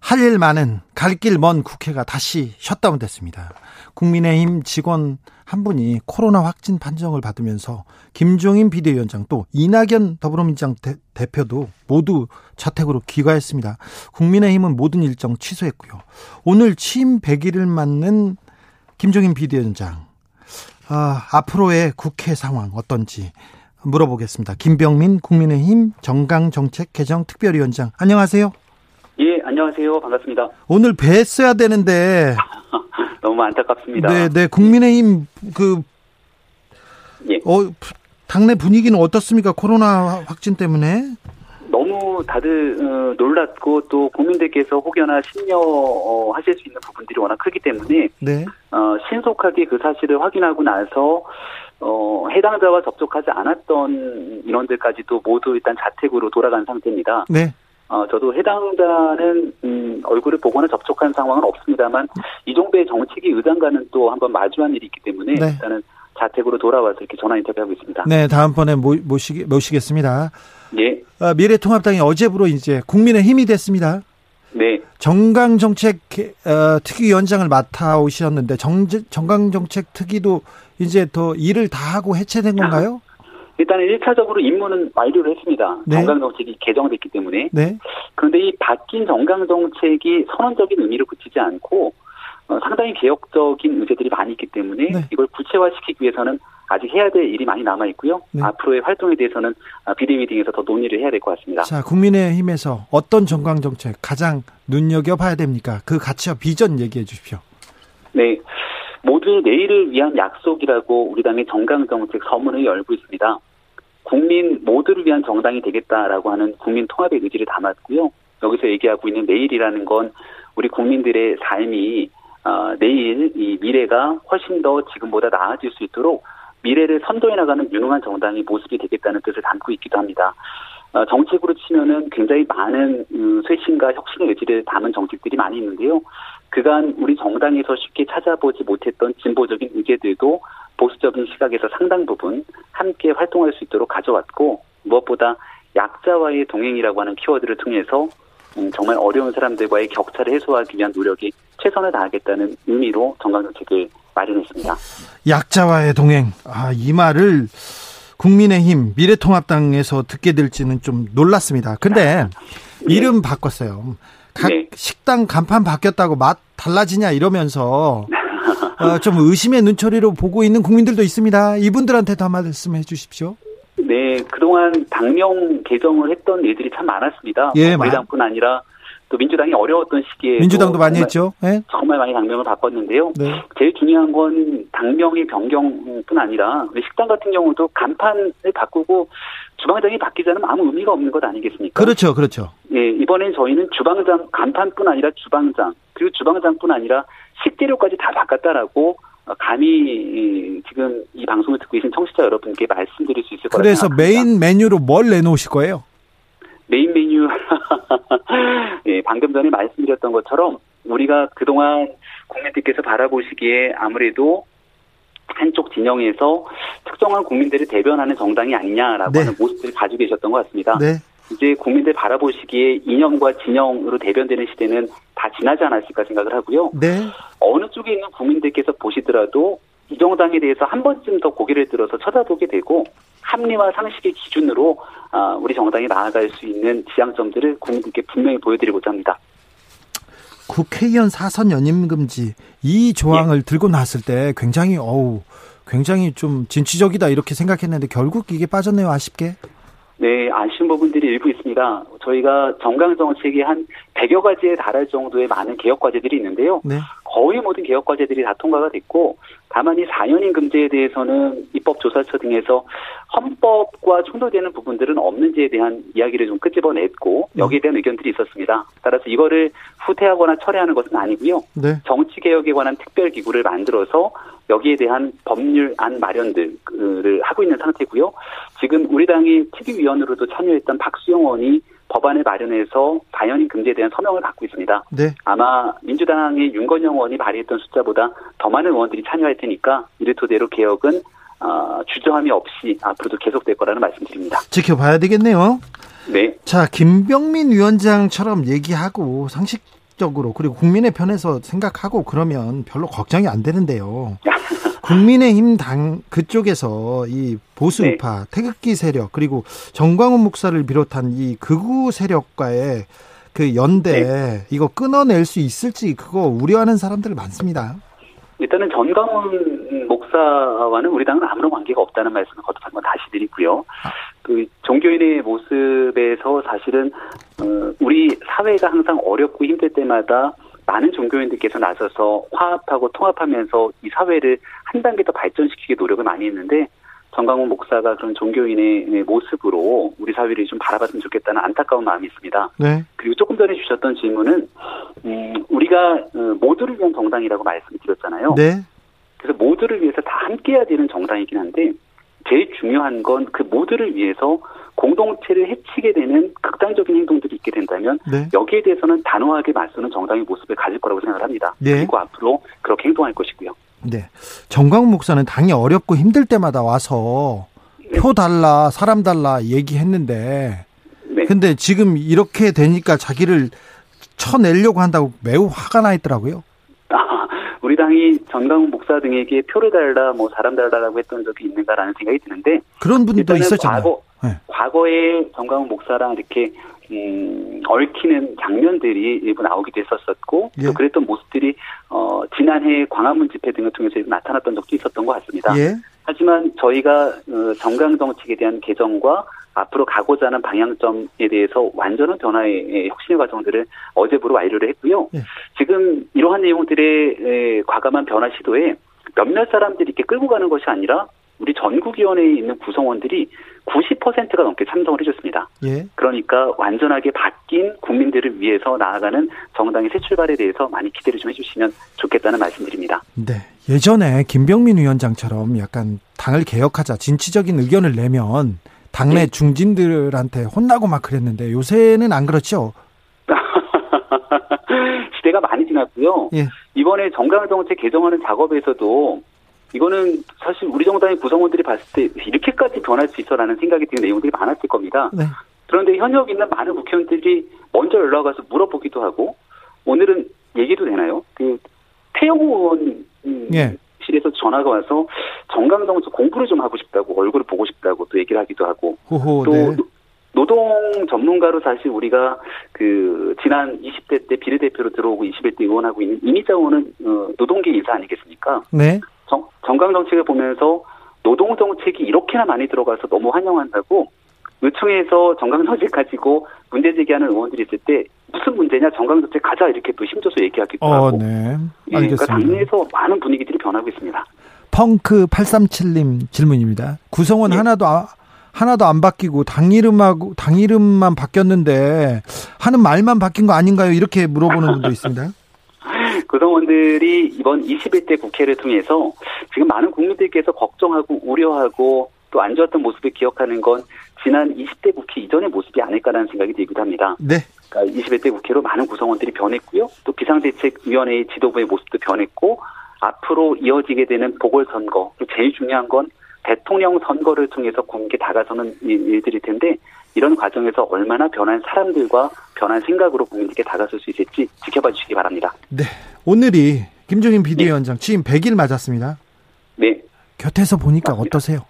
할 일 많은 갈 길 먼 국회가 다시 셧다운 됐습니다. 국민의힘 직원 한 분이 코로나 확진 판정을 받으면서 김종인 비대위원장 또 이낙연 더불어민주당 대, 표도 모두 자택으로 귀가했습니다. 국민의힘은 모든 일정 취소했고요. 오늘 취임 100일을 맞는 김종인 비대위원장 아, 앞으로의 국회 상황 어떤지 물어보겠습니다. 김병민 국민의힘 정강정책 개정 특별위원장 안녕하세요. 예, 안녕하세요. 반갑습니다. 오늘 뵀어야 되는데 너무 안타깝습니다. 네, 네. 국민의힘 그 예. 어, 당내 분위기는 어떻습니까? 코로나 확진 때문에? 너무 다들 어, 놀랐고 또 국민들께서 혹여나 심려하실 수 있는 부분들이 워낙 크기 때문에 네. 어, 신속하게 그 사실을 확인하고 나서 어, 해당자와 접촉하지 않았던 인원들까지도 모두 일단 자택으로 돌아간 상태입니다. 네. 어, 저도 해당자는 음, 얼굴을 보거나 접촉한 상황은 없습니다만 이 정도의 정책위 의장과는 또 한번 마주한 일이 있기 때문에 네. 일단은 자택으로 돌아와서 이렇게 전화 인터뷰하고 있습니다. 네, 다음번에 모, 모시, 모시겠습니다. 네. 어, 미래통합당이 어제부로 이제 국민의 힘이 됐습니다. 네. 정강정책 어, 특위위원장을 맡아 오셨는데 정, 정강정책 특위도 이제 더 일을 다 하고 해체된 건가요? 일단은 1차적으로 임무는 완료를 했습니다. 네. 정강정책이 개정됐기 때문에. 네. 그런데 이 바뀐 정강정책이 선언적인 의미를 붙이지 않고 어, 상당히 개혁적인 의제들이 많이 있기 때문에 네. 이걸 구체화시키기 위해서는 아직 해야 될 일이 많이 남아 있고요. 네. 앞으로의 활동에 대해서는 아, 비대미팅에서 더 논의를 해야 될 것 같습니다. 자, 국민의힘에서 어떤 정강 정책 가장 눈여겨 봐야 됩니까? 그 가치와 비전 얘기해 주십시오. 네. 모두 내일을 위한 약속이라고 우리 당의 정강 정책 서문을 열고 있습니다. 국민 모두를 위한 정당이 되겠다라고 하는 국민 통합의 의지를 담았고요. 여기서 얘기하고 있는 내일이라는 건 우리 국민들의 삶이 어, 내일 이 미래가 훨씬 더 지금보다 나아질 수 있도록 미래를 선도해 나가는 유능한 정당의 모습이 되겠다는 뜻을 담고 있기도 합니다. 어, 정책으로 치면은 굉장히 많은 음, 쇄신과 혁신의 의지를 담은 정책들이 많이 있는데요. 그간 우리 정당에서 쉽게 찾아보지 못했던 진보적인 의제들도 보수적인 시각에서 상당 부분 함께 활동할 수 있도록 가져왔고 무엇보다 약자와의 동행이라고 하는 키워드를 통해서 음, 정말 어려운 사람들과의 격차를 해소하기 위한 노력이 최선을 다하겠다는 의미로 정강정책을 마련했습니다. 약자와의 동행. 아, 이 말을 국민의힘 미래통합당에서 듣게 될지는 좀 놀랐습니다. 근데 네. 이름 바꿨어요. 각 네. 식당 간판 바뀌었다고 맛 달라지냐 이러면서 어, 좀 의심의 눈초리로 보고 있는 국민들도 있습니다. 이분들한테도 한 말씀 해 주십시오. 네, 그동안 당명 개정을 했던 일들이 참 많았습니다. 예, 뭐 당뿐 아니라 또 민주당이 어려웠던 시기에 민주당도 많이 했죠. 네? 정말 많이 당명을 바꿨는데요. 네. 제일 중요한 건 당명의 변경뿐 아니라 식당 같은 경우도 간판을 바꾸고 주방장이 바뀌자는 아무 의미가 없는 것 아니겠습니까? 그렇죠, 그렇죠. 예, 이번엔 저희는 주방장 간판뿐 아니라 주방장 그리고 주방장뿐 아니라 식재료까지 다 바꿨다라고 감히 지금 이 방송을 듣고 계신 청취자 여러분께 말씀드릴 수 있을 거라고 그래서 생각합니다. 메인 메뉴로 뭘 내놓으실 거예요? 메인 메뉴 예, 방금 전에 말씀드렸던 것처럼 우리가 그동안 국민들께서 바라보시기에 아무래도 한쪽 진영에서 특정한 국민들을 대변하는 정당이 아니냐라고 네. 하는 모습들을 가지고 계셨던 것 같습니다. 네. 이제 국민들 바라보시기에 이념과 진영으로 대변되는 시대는 다 지나지 않았을까 생각을 하고요. 네. 어느 쪽에 있는 국민들께서 보시더라도 이 정당에 대해서 한 번쯤 더 고개를 들어서 쳐다보게 되고 합리와 상식의 기준으로 아, 우리 정당이 나아갈 수 있는 지향점들을 국민들께 분명히 보여드리고자 합니다. 국회의원 사선 연임 금지 이 조항을 예. 들고 나왔을 때 굉장히 어우 굉장히 좀 진취적이다 이렇게 생각했는데 결국 이게 빠졌네요 아쉽게. 네, 아쉬운 부분들이 일부 있습니다. 저희가 정강 정책이 한 100여 가지에 달할 정도의 많은 개혁 과제들이 있는데요. 네. 거의 모든 개혁 과제들이 다 통과가 됐고 다만 이 4년인 금제에 대해서는 입법조사처 등에서 헌법과 충돌되는 부분들은 없는지에 대한 이야기를 좀 끄집어냈고 네. 여기에 대한 의견들이 있었습니다. 따라서 이거를 후퇴하거나 철회하는 것은 아니고요. 네. 정치 개혁에 관한 특별 기구를 만들어서 여기에 대한 법률안 마련들을 하고 있는 상태고요. 지금 우리 당이 특위위원으로도 참여했던 박수영 의원이 법안을 마련해서 자연인 금지에 대한 서명을 받고 있습니다. 네. 아마 민주당의 윤건영 의원이 발의했던 숫자보다 더 많은 의원들이 참여할 테니까 이를 토대로 개혁은 어, 주저함이 없이 앞으로도 계속될 거라는 말씀드립니다. 지켜봐야 되겠네요. 네. 자, 김병민 위원장처럼 얘기하고 상식 적으로 그리고 국민의 편에서 생각하고 그러면 별로 걱정이 안 되는데요. 국민의힘 당 그쪽에서 이 보수파 네. 태극기 세력 그리고 정광훈 목사를 비롯한 이 극우 세력과의 그 연대 네. 이거 끊어낼 수 있을지 그거 우려하는 사람들 많습니다. 일단은 전광훈 목사와는 우리 당은 아무런 관계가 없다는 말씀을 거듭 한번 다시 드리고요. 아. 그 종교인의 모습에서 사실은 어, 우리 사회가 항상 어렵고 힘들 때마다 많은 종교인들께서 나서서 화합하고 통합하면서 이 사회를 한 단계 더 발전시키기 노력을 많이 했는데 정강훈 목사가 그런 종교인의 모습으로 우리 사회를 좀 바라봤으면 좋겠다는 안타까운 마음이 있습니다. 네. 그리고 조금 전에 주셨던 질문은 음, 우리가 어, 모두를 위한 정당이라고 말씀드렸잖아요. 네. 그래서 모두를 위해서 다 함께해야 되는 정당이긴 한데 제일 중요한 건 그 모두를 위해서 공동체를 해치게 되는 극단적인 행동들이 있게 된다면 네. 여기에 대해서는 단호하게 맞서는 정당의 모습을 가질 거라고 생각을 합니다. 네. 그리고 앞으로 그렇게 행동할 것이고요. 네. 정광훈 목사는 당이 어렵고 힘들 때마다 와서 네. 표 달라, 사람 달라 얘기했는데 네. 근데 지금 이렇게 되니까 자기를 쳐내려고 한다고 매우 화가 나 있더라고요. 당이 전광훈 목사 등에게 표를 달라, 뭐 사람 달라라고 했던 적이 있는가라는 생각이 드는데 그런 분도 있었잖아요. 과거, 네. 과거에 전광훈 목사랑 이렇게 음, 얽히는 장면들이 일부 나오기도 했었었고 예. 또 그랬던 모습들이 어, 지난해 광화문 집회 등을 통해서 나타났던 적도 있었던 것 같습니다. 예. 하지만 저희가 어, 정강 정책에 대한 개정과 앞으로 가고자 하는 방향점에 대해서 완전한 변화의 혁신의 과정들을 어제부로 완료를 했고요. 예. 지금 이러한 내용들의 과감한 변화 시도에 몇몇 사람들이 이렇게 끌고 가는 것이 아니라 우리 전국위원회에 있는 구성원들이 90%가 넘게 참석을 해줬습니다. 예. 그러니까 완전하게 바뀐 국민들을 위해서 나아가는 정당의 새 출발에 대해서 많이 기대를 좀 해주시면 좋겠다는 말씀드립니다. 네. 예전에 김병민 위원장처럼 약간 당을 개혁하자 진취적인 의견을 내면 당내 네. 중진들한테 혼나고 막 그랬는데 요새는 안 그렇죠? 시대가 많이 지났고요. 예. 이번에 정강정책 개정하는 작업에서도 이거는 사실 우리 정당의 구성원들이 봤을 때 이렇게까지 변할 수 있어라는 생각이 드는 내용들이 많았을 겁니다. 네. 그런데 현역 있는 많은 국회의원들이 먼저 연락 와서 물어보기도 하고 오늘은 얘기도 되나요? 그 태영호 의원 예. 실에서 전화가 와서 정강정책 공부를 좀 하고 싶다고 얼굴을 보고 싶다고 또 얘기를 하기도 하고 호호, 또 네. 노동 전문가로 사실 우리가 그 지난 20대 때 비례대표로 들어오고 21대 의원하고 있는 이미자 의원은 어, 노동계 인사 아니겠습니까? 네. 정, 정강 정책을 보면서 노동 정책이 이렇게나 많이 들어가서 너무 환영한다고 의총에서 정강 정책 가지고 문제 제기하는 의원들이 있을 때 무슨 문제냐 정강 정책 가자 이렇게 또 힘줘서 얘기하기도 어, 하고. 네. 예, 그러니까 당내에서 많은 분위기들이 변하고 있습니다. 펑크 837님 질문입니다. 구성원 네. 하나도 아, 하나도 안 바뀌고 당 이름하고 당 이름만 바뀌었는데 하는 말만 바뀐 거 아닌가요? 이렇게 물어보는 분도 있습니다. 구성원들이 이번 21대 국회를 통해서 지금 많은 국민들께서 걱정하고 우려하고 또 안 좋았던 모습을 기억하는 건 지난 20대 국회 이전의 모습이 아닐까라는 생각이 들기도 합니다. 네. 그러니까 21대 국회로 많은 구성원들이 변했고요. 또 비상대책위원회의 지도부의 모습도 변했고 앞으로 이어지게 되는 보궐선거 또 제일 중요한 건 대통령 선거를 통해서 공개 다가서는 일들일 텐데 이런 과정에서 얼마나 변한 사람들과 변한 생각으로 국민들께 다가설 수 있을지 지켜봐 주시기 바랍니다. 네. 오늘이 김종인 비대위원장 네. 취임 100일 맞았습니다. 네. 곁에서 보니까 맞습니다. 어떠세요?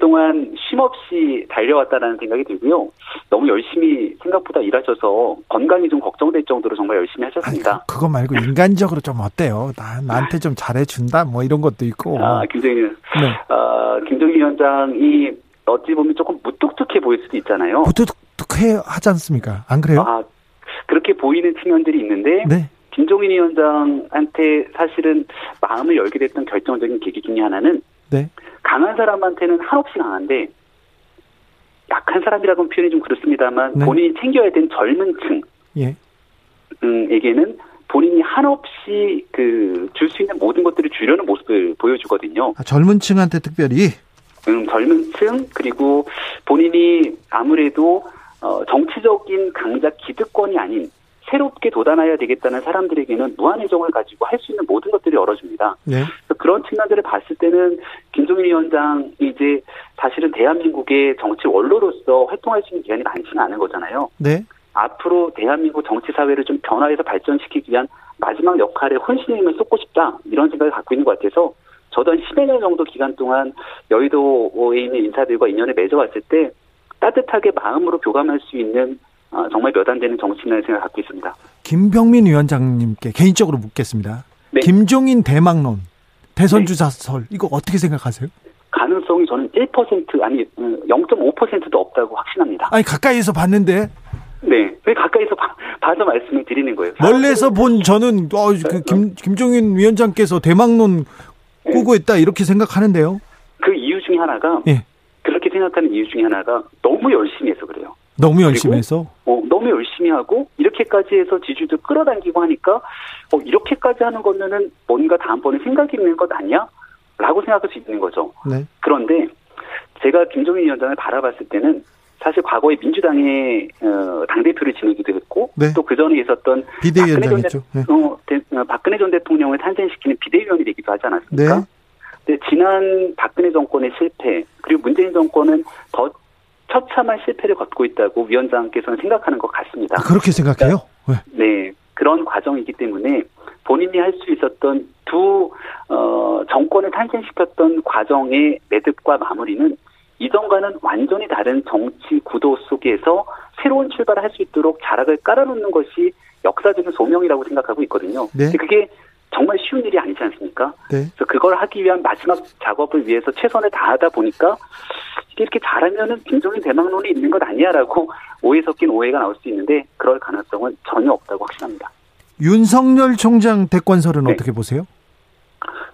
100일 동안 쉼없이 달려왔다는 생각이 들고요. 너무 열심히 생각보다 일하셔서 건강이 좀 걱정될 정도로 정말 열심히 하셨습니다. 아니, 그거 말고 인간적으로 좀 어때요? 나, 나한테 좀 잘해준다? 뭐 이런 것도 있고. 아, 김정일, 네. 아, 김정일 위원장이 어찌 보면 조금 무뚝뚝해 보일 수도 있잖아요. 무뚝뚝해 하지 않습니까? 안 그래요? 아, 그렇게 보이는 측면들이 있는데 네. 김종인 위원장한테 사실은 마음을 열게 됐던 결정적인 계기 중에 하나는 네. 강한 사람한테는 한없이 강한데 약한 사람이라고 표현이 좀 그렇습니다만 네. 본인이 챙겨야 되는 젊은 층 예. 음, 에게는 본인이 한없이 그 줄 수 있는 모든 것들을 주려는 모습을 보여주거든요. 아, 젊은 층한테 특별히 음, 젊은 층 그리고 본인이 아무래도 어, 정치적인 강자 기득권이 아닌 새롭게 도단해야 되겠다는 사람들에게는 무한 애정을 가지고 할 수 있는 모든 것들을 열어줍니다. 네. 그런 측면들을 봤을 때는 김종인 위원장이 이제 사실은 대한민국의 정치 원로로서 활동할 수 있는 기간이 많지는 않은 거잖아요. 네. 앞으로 대한민국 정치 사회를 좀 변화해서 발전시키기 위한 마지막 역할에 혼신의 힘을 쏟고 싶다 이런 생각을 갖고 있는 것 같아서 저도 한 10여 년 정도 기간 동안 여의도에 있는 인사들과 인연을 맺어왔을 때 따뜻하게 마음으로 교감할 수 있는 어, 정말 몇 안 되는 정치인이라는 생각을 갖고 있습니다. 김병민 위원장님께 개인적으로 묻겠습니다. 네. 김종인 대망론, 대선 주자설 네. 이거 어떻게 생각하세요? 가능성이 저는 1% 아니 0.5%도 어, 없다고 확신합니다. 아니 가까이에서 봤는데 네, 왜 가까이서 봐, 봐서 말씀을 드리는 거예요. 멀리서 본 저는 어, 그 김, 김종인 위원장께서 대망론 꾸고 있다 이렇게 생각하는데요. 그 이유 중에 하나가 예. 그렇게 생각하는 이유 중에 하나가 너무 열심히 해서 그래요. 너무 열심히 해서 어, 너무 열심히 하고 이렇게까지 해서 지지도 끌어당기고 하니까 어, 이렇게까지 하는 거면은 뭔가 다음번에 생각이 있는 것 아니야? 라고 생각할 수 있는 거죠. 네. 그런데 제가 김종인 위원장을 바라봤을 때는 사실 과거에 민주당의 어, 당대표를 지내기도 했고 네. 또 그 전에 있었던 비대위원장이죠. 네. 어, 대, 어, 박근혜 전 대통령을 탄생시키는 비대위원이 되기도 하지 않았습니까? 네. 근데 지난 박근혜 정권의 실패 그리고 문재인 정권은 더 처참한 실패를 겪고 있다고 위원장께서는 생각하는 것 같습니다. 아, 그렇게 생각해요? 네. 네, 그런 과정이기 때문에 본인이 할 수 있었던 두 어, 정권을 탄생시켰던 과정의 매듭과 마무리는 이전과는 완전히 다른 정치 구도 속에서 새로운 출발을 할 수 있도록 자락을 깔아놓는 것이 역사적인 소명이라고 생각하고 있거든요. 네. 그게 정말 쉬운 일이 아니지 않습니까? 네. 그래서 그걸 하기 위한 마지막 작업을 위해서 최선을 다하다 보니까 이렇게 잘하면은 김종인 대망론이 있는 것 아니야라고 오해 섞인 오해가 나올 수 있는데 그럴 가능성은 전혀 없다고 확신합니다. 윤석열 총장 대권설은 네. 어떻게 보세요?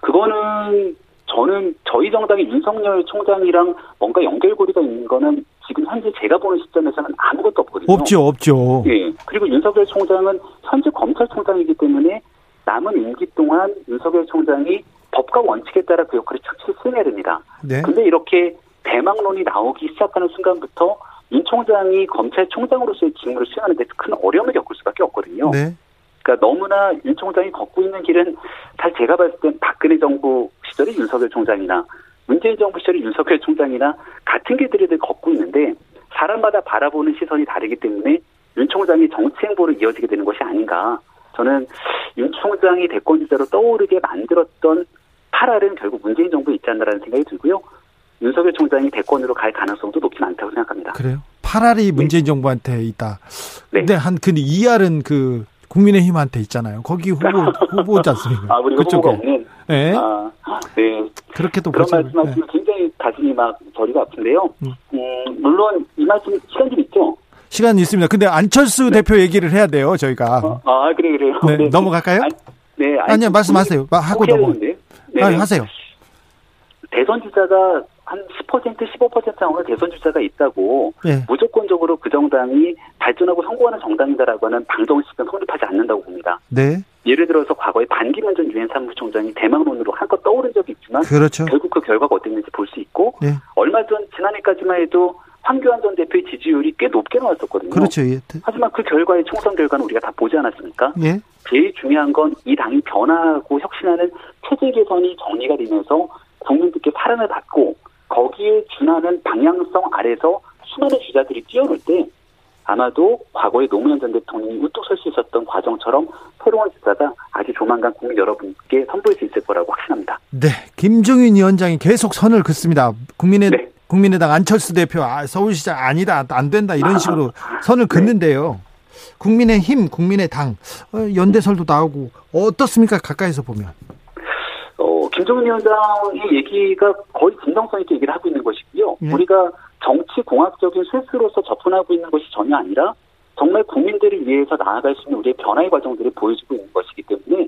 그거는 저는 저희 정당의 윤석열 총장이랑 뭔가 연결고리가 있는 거는 지금 현재 제가 보는 시점에서는 아무것도 없거든요. 없죠, 없죠. 예. 그리고 윤석열 총장은 현재 검찰총장이기 때문에 남은 임기 동안 윤석열 총장이 법과 원칙에 따라 그 역할을 착실히 수행해야 됩니다. 네. 근데 이렇게 대망론이 나오기 시작하는 순간부터 윤 총장이 검찰총장으로서의 직무를 수행하는 데 큰 어려움을 겪을 수밖에 없거든요. 네. 그러니까 너무나 윤 총장이 걷고 있는 길은 사실 제가 봤을 땐 박근혜 정부 시절의 윤석열 총장이나 문재인 정부 시절의 윤석열 총장이나 같은 길들을 걷고 있는데 사람마다 바라보는 시선이 다르기 때문에 윤 총장이 정치 행보로 이어지게 되는 것이 아닌가. 저는 윤 총장이 대권 주자로 떠오르게 만들었던 파랄은 결국 문재인 정부에 있지 않나라는 생각이 들고요. 윤석열 총장이 대권으로 갈 가능성도 높진 않다고 생각합니다. 그래요? 파랄이 문재인 정부한테 있다. 네. 근데 한그 이알은 그 국민의힘한테 있잖아요. 거기 후보 후보지 않습니까? 아, 우리 후보가 없는. 네. 아, 네. 그렇게도 그런 보죠. 말씀하시면 굉장히 가슴이 막 저리가 아픈데요. 음. 음, 물론 이 말씀 시간 좀 있죠. 시간이 있습니다. 근데 안철수 대표 얘기를 해야 돼요, 저희가. 어, 아 그래 그래요. 네, 넘어갈까요? 아, 네. 아니요, 말씀하세요. 마- 하고 넘어. 네. 아, 하세요. 대선 주자가 한 10% 15% 정도 대선 주자가 있다고 예. 무조건적으로 그 정당이 발전하고 성공하는 정당이다라고 하는 방정식은 성립하지 않는다고 봅니다. 네. 예를 들어서 과거에 반기문 전 유엔 사무총장이 대망론으로 한껏 떠오른 적이 있지만 그렇죠. 결국 그 결과가 어땠는지 볼 수 있고 예. 얼마 전 지난해까지만 해도 황교안 전 대표의 지지율이 꽤 높게 나왔었거든요. 그렇죠. 예. 하지만 그 결과의 총선 결과는 우리가 다 보지 않았습니까? 예. 제일 중요한 건 이 당이 변화하고 혁신하는 체제 개선이 정리가 되면서 국민들께 사랑을 받고 거기에 준하는 방향성 아래서 수많은 주자들이 뛰어놀 때 아마도 과거에 노무현 전 대통령이 우뚝 설 수 있었던 과정처럼 새로운 주자가 아주 조만간 국민 여러분께 선보일 수 있을 거라고 확신합니다. 네. 김종인 위원장이 계속 선을 긋습니다. 국민의 네. 국민의당 안철수 대표 아, 서울시장 아니다 안 된다 이런 식으로 선을 긋는데요. 국민의힘, 국민의당 어, 연대설도 나오고 어떻습니까? 가까이서 보면. 어, 김정은 위원장의 얘기가 거의 진정성 있게 얘기를 하고 있는 것이고요. 예. 우리가 정치 공학적인 실수로서 접근하고 있는 것이 전혀 아니라 정말 국민들을 위해서 나아갈 수 있는 우리의 변화의 과정들을 보여주고 있는 것이기 때문에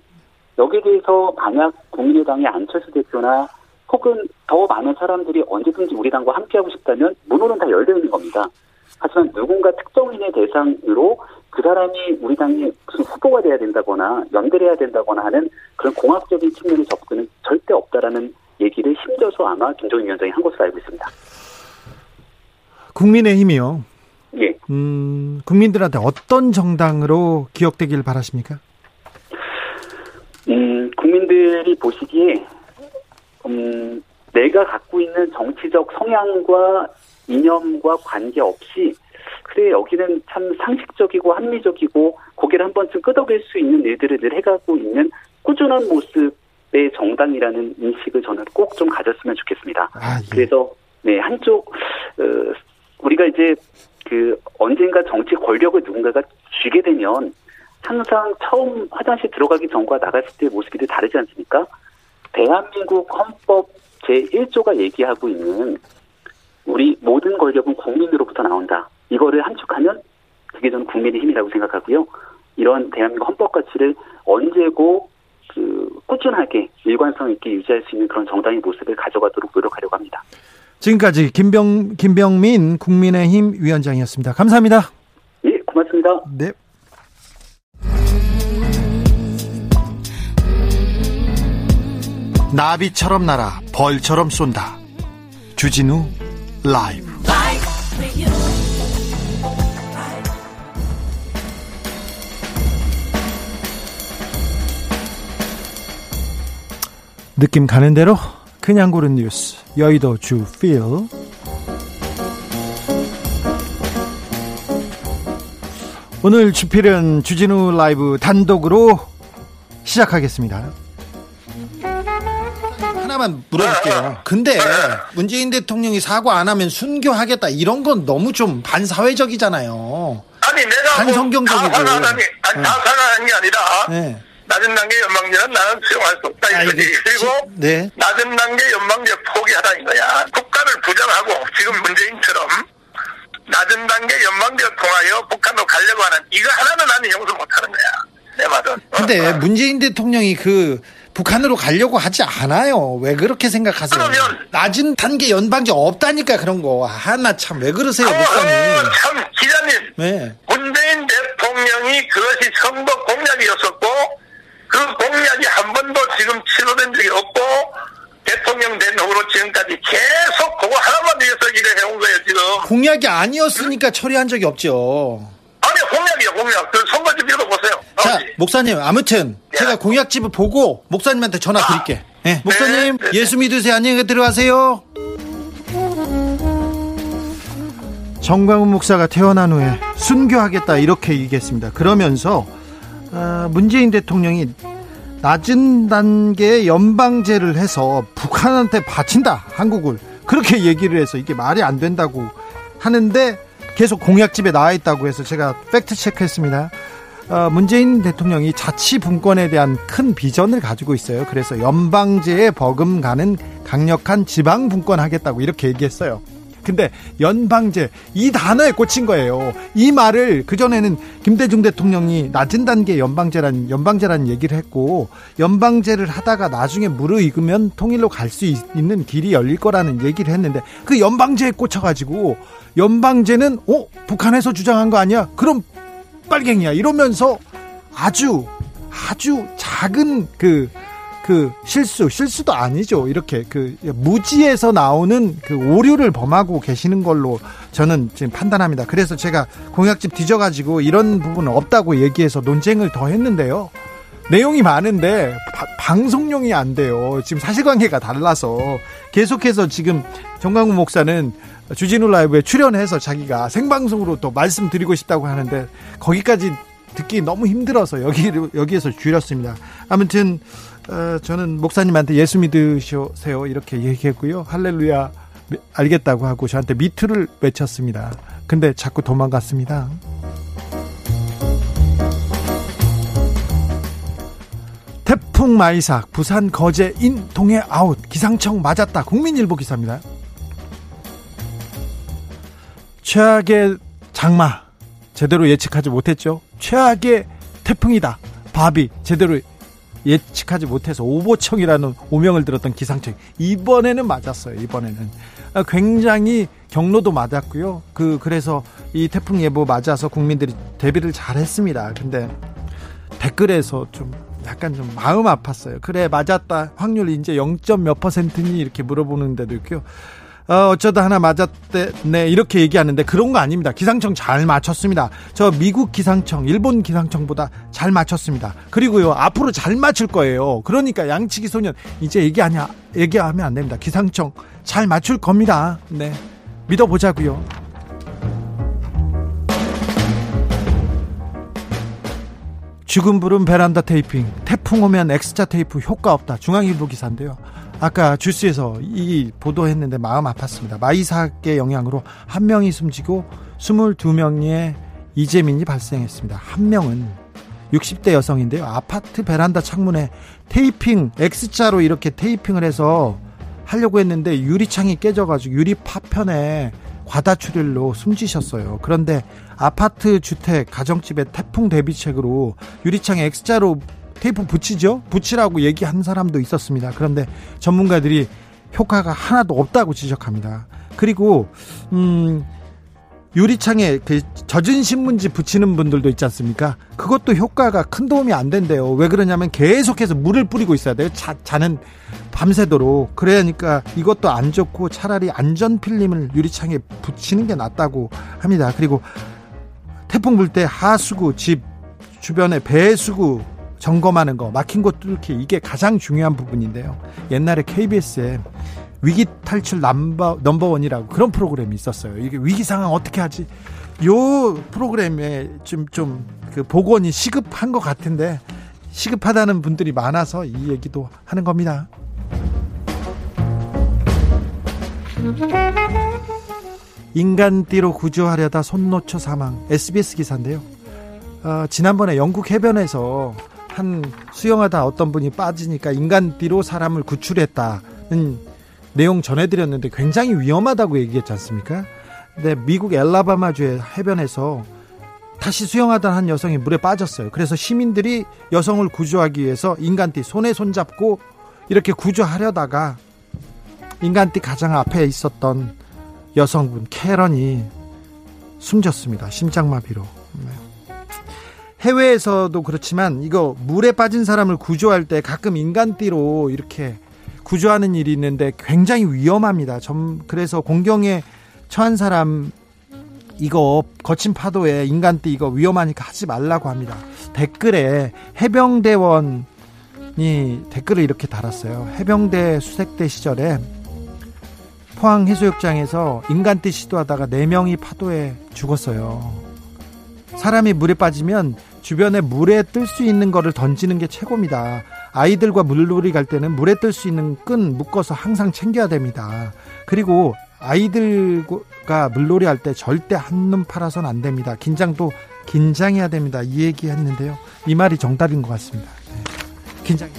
여기에 대해서 만약 국민의당의 안철수 대표나 혹은 더 많은 사람들이 언제든지 우리 당과 함께하고 싶다면 문호는 다 열려 있는 겁니다. 하지만 누군가 특정인의 대상으로 그 사람이 우리 당의 무슨 후보가 돼야 된다거나 연대를 해야 된다거나 하는 그런 공학적인 측면의 접근은 절대 없다라는 얘기를 힘줘서 아마 김종인 위원장이 한 것으로 알고 있습니다. 국민의힘이요. 예. 음, 국민들한테 어떤 정당으로 기억되길 바라십니까? 음, 국민들이 보시기에, 음, 내가 갖고 있는 정치적 성향과 이념과 관계없이, 그래, 여기는 참 상식적이고 합리적이고, 고개를 한 번쯤 끄덕일 수 있는 일들을 늘 해가고 있는 꾸준한 모습 의 정당이라는 인식을 저는 꼭 좀 가졌으면 좋겠습니다. 아, 예. 그래서 네 한쪽 어, 우리가 이제 그 언젠가 정치 권력을 누군가가 쥐게 되면 항상 처음 화장실 들어가기 전과 나갔을 때의 모습이 늘 다르지 않습니까? 대한민국 헌법 제1조가 얘기하고 있는 우리 모든 권력은 국민으로부터 나온다. 이거를 함축하면 그게 저는 국민의 힘이라고 생각하고요. 이런 대한민국 헌법 가치를 언제고 그 꾸준하게 일관성 있게 유지할 수 있는 그런 정당의 모습을 가져가도록 노력하려고 합니다. 지금까지 김병 김병민 국민의힘 위원장이었습니다. 감사합니다. 예, 고맙습니다. 네. 나비처럼 날아 벌처럼 쏜다. 주진우 라이브. 느낌 가는 대로 그냥 고른 뉴스 여의도 주필 오늘 주필은 주진우 라이브 단독으로 시작하겠습니다. 하나만 물어볼게요. 근데 문재인 대통령이 사과 안 하면 순교하겠다 이런 건 너무 좀 반사회적이잖아요. 아니 내가 반성경적이고. 뭐다 사과하는 게 아니 다 사과하는 게 아니라 네. 낮은 단계 연방제는 나는 수용할 수 없다 아, 이거지. 이거 그리고 지- 네. 낮은 단계 연방제 포기하라 이거야. 국가를 부정하고 지금 문재인처럼 낮은 단계 연방제를 통하여 북한으로 가려고 하는 이거 하나는 나는 용서 못하는 거야. 내 말은. 어, 근데 어. 문재인 대통령이 그 북한으로 가려고 하지 않아요. 왜 그렇게 생각하세요? 그러면- 낮은 단계 연방제 없다니까 그런 거. 하나 참 왜 그러세요, 어, 목사님? 어, 참 기자님 네. 문재인 대통령이 그것이 선거 공약이었었고 그 공약이 한 번도 지금 치료된 적이 없고 대통령 된 후로 지금까지 계속 그거 하나만 위해서 일을 해온 거예요 지금 공약이 아니었으니까 처리한 적이 없죠. 아니 공약이요 공약 그 선거집 읽어보세요 자, 아버지. 목사님, 아무튼 제가 야. 공약집을 보고 목사님한테 전화 드릴게. 네, 목사님, 네, 네, 예수 믿으세요. 안녕히 들어가세요. 정광훈 목사가 태어난 후에 순교하겠다 이렇게 얘기했습니다. 그러면서 아, 문재인 대통령이 낮은 단계의 연방제를 해서 북한한테 바친다 한국을 그렇게 얘기를 해서 이게 말이 안 된다고 하는데 계속 공약집에 나와 있다고 해서 제가 팩트 체크했습니다. 어, 문재인 대통령이 자치 분권에 대한 큰 비전을 가지고 있어요. 그래서 연방제에 버금가는 강력한 지방 분권 하겠다고 이렇게 얘기했어요. 근데 연방제 이 단어에 꽂힌 거예요. 이 말을 그 전에는 김대중 대통령이 낮은 단계 연방제란 연방제라는 얘기를 했고 연방제를 하다가 나중에 무르익으면 통일로 갈 수 있는 길이 열릴 거라는 얘기를 했는데 그 연방제에 꽂혀 가지고 연방제는 어 북한에서 주장한 거 아니야? 그럼 빨갱이야 이러면서 아주 아주 작은 그 그 실수 실수도 아니죠. 이렇게 그 무지에서 나오는 그 오류를 범하고 계시는 걸로 저는 지금 판단합니다. 그래서 제가 공약집 뒤져가지고 이런 부분은 없다고 얘기해서 논쟁을 더 했는데요. 내용이 많은데 바- 방송용이 안 돼요. 지금 사실관계가 달라서. 계속해서 지금 정강훈 목사는 주진우 라이브에 출연해서 자기가 생방송으로 또 말씀드리고 싶다고 하는데 거기까지 듣기 너무 힘들어서 여기 여기에서 줄였습니다. 아무튼 어, 저는 목사님한테 예수 믿으세요 이렇게 얘기했고요. 할렐루야 알겠다고 하고 저한테 미투를 외쳤습니다. 근데 자꾸 도망갔습니다. 태풍 마이삭 부산 거제 in 동해 아웃 기상청 맞았다 국민일보 기사입니다. 최악의 장마 제대로 예측하지 못했죠. 최악의 태풍이다. 바비 제대로 예측하지 못해서 오보청이라는 오명을 들었던 기상청 이번에는 맞았어요. 이번에는 아, 굉장히 경로도 맞았고요. 그 그래서 이 태풍 예보 맞아서 국민들이 대비를 잘했습니다. 근데 댓글에서 좀 약간 좀 마음 아팠어요. 그래 맞았다. 확률이 이제 0. 몇 퍼센트니 이렇게 물어보는 데도 있고요. 어, 어쩌다 하나 맞았네 이렇게 얘기하는데 그런 거 아닙니다. 기상청 잘 맞췄습니다. 저 미국 기상청, 일본 기상청보다 잘 맞췄습니다. 그리고요 앞으로 잘 맞출 거예요. 그러니까 양치기 소년 이제 얘기하냐 얘기하면 안 됩니다. 기상청 잘 맞출 겁니다. 네 믿어보자고요. 죽은 불은 베란다 테이핑 태풍 오면 엑스자 테이프 효과 없다 중앙일보 기사인데요 아까 주스에서 이 보도했는데 마음 아팠습니다. 마이삭의 영향으로 한 명이 숨지고 22명의 이재민이 발생했습니다. 한 명은 60대 여성인데요. 아파트 베란다 창문에 테이핑 X자로 이렇게 테이핑을 해서 하려고 했는데 유리창이 깨져가지고 유리 파편에 과다출혈로 숨지셨어요. 그런데 아파트 주택 가정집에 태풍 대비책으로 유리창에 X자로 테이프 붙이죠? 붙이라고 얘기한 사람도 있었습니다. 그런데 전문가들이 효과가 하나도 없다고 지적합니다. 그리고 음 유리창에 그 젖은 신문지 붙이는 분들도 있지 않습니까? 그것도 효과가 큰 도움이 안 된대요. 왜 그러냐면 계속해서 물을 뿌리고 있어야 돼요. 자, 자는 밤새도록. 그러니까 이것도 안 좋고 차라리 안전 필름을 유리창에 붙이는 게 낫다고 합니다. 그리고 태풍 불 때 하수구 집 주변에 배수구 점검하는 거 막힌 곳 뚫기 이게 가장 중요한 부분인데요. 옛날에 KBS에 위기 탈출 넘버 넘버원이라고 그런 프로그램이 있었어요. 이게 위기 상황 어떻게 하지? 요 프로그램에 좀 좀 그 복원이 시급한 것 같은데 시급하다는 분들이 많아서 이 얘기도 하는 겁니다. 인간띠로 구조하려다 손 놓쳐 사망 SBS 기사인데요. 어, 지난번에 영국 해변에서 한 수영하다 어떤 분이 빠지니까 인간띠로 사람을 구출했다는 내용 전해드렸는데 굉장히 위험하다고 얘기했지 않습니까? 근데 미국 엘라바마주의 해변에서 다시 수영하던 한 여성이 물에 빠졌어요. 그래서 시민들이 여성을 구조하기 위해서 인간띠 손에 손잡고 이렇게 구조하려다가 인간띠 가장 앞에 있었던 여성분 캐런이 숨졌습니다. 심장마비로. 네. 해외에서도 그렇지만 이거 물에 빠진 사람을 구조할 때 가끔 인간띠로 이렇게 구조하는 일이 있는데 굉장히 위험합니다. 좀 그래서 공경에 처한 사람 이거 거친 파도에 인간띠 이거 위험하니까 하지 말라고 합니다. 댓글에 해병대원이 댓글을 이렇게 달았어요. 해병대 수색대 시절에 포항 해수욕장에서 인간띠 시도하다가 4명이 파도에 죽었어요. 사람이 물에 빠지면 주변에 물에 뜰 수 있는 거를 던지는 게 최고입니다. 아이들과 물놀이 갈 때는 물에 뜰 수 있는 끈 묶어서 항상 챙겨야 됩니다. 그리고 아이들과 물놀이 할 때 절대 한눈 팔아선 안 됩니다. 긴장도 긴장해야 됩니다. 이 얘기 했는데요. 이 말이 정답인 것 같습니다. 네. 긴장.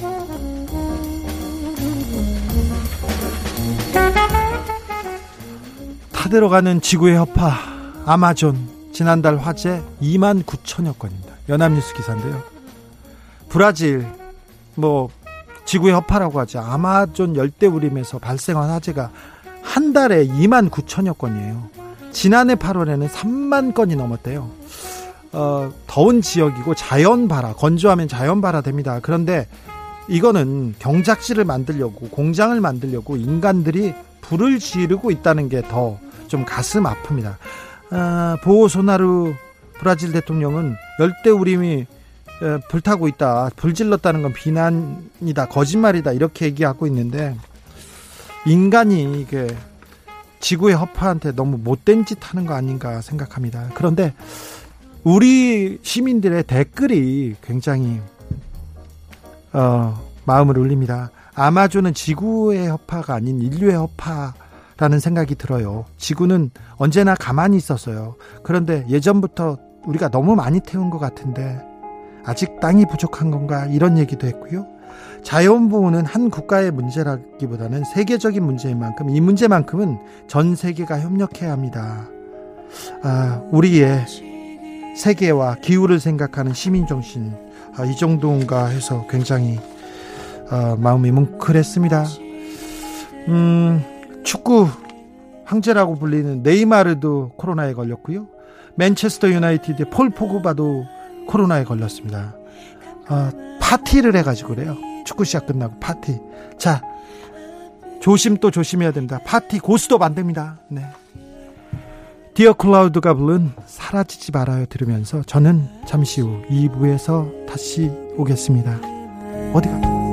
타들어가는 지구의 여파 아마존 지난달 화재 2만 9천여 건입니다. 연합뉴스 기사인데요. 브라질 뭐 지구의 허파라고 하죠. 아마존 열대우림에서 발생한 화재가 한 달에 2만 9천여 건이에요. 지난해 8월에는 3만 건이 넘었대요. 어, 더운 지역이고 자연발화, 건조하면 자연발화 됩니다. 그런데 이거는 경작지를 만들려고, 공장을 만들려고 인간들이 불을 지르고 있다는 게 더 좀 가슴 아픕니다. 아, 보호 소나루 브라질 대통령은 열대 우림이 불타고 있다. 불질렀다는 건 비난이다. 거짓말이다. 이렇게 얘기하고 있는데 인간이 이게 지구의 허파한테 너무 못된 짓 하는 거 아닌가 생각합니다. 그런데 우리 시민들의 댓글이 굉장히 어, 마음을 울립니다. 아마존은 지구의 허파가 아닌 인류의 허파라는 생각이 들어요. 지구는 언제나 가만히 있었어요. 그런데 예전부터 우리가 너무 많이 태운 것 같은데 아직 땅이 부족한 건가 이런 얘기도 했고요. 자연 보호는 한 국가의 문제라기보다는 세계적인 문제인 만큼 이 문제만큼은 전 세계가 협력해야 합니다. 아, 우리의 세계와 기후를 생각하는 시민 정신 아, 이 정도인가 해서 굉장히 아, 마음이 뭉클했습니다. 음, 축구 황제라고 불리는 네이마르도 코로나에 걸렸고요. 맨체스터 유나이티드의 폴 포그바도 코로나에 걸렸습니다. 어, 파티를 해가지고 그래요. 축구 시작 끝나고 파티. 자, 조심 또 조심해야 됩니다. 파티 고수도 만듭니다. 네. 디어 클라우드가 부른 사라지지 말아요 들으면서 저는 잠시 후 2부에서 다시 오겠습니다. 어디 가?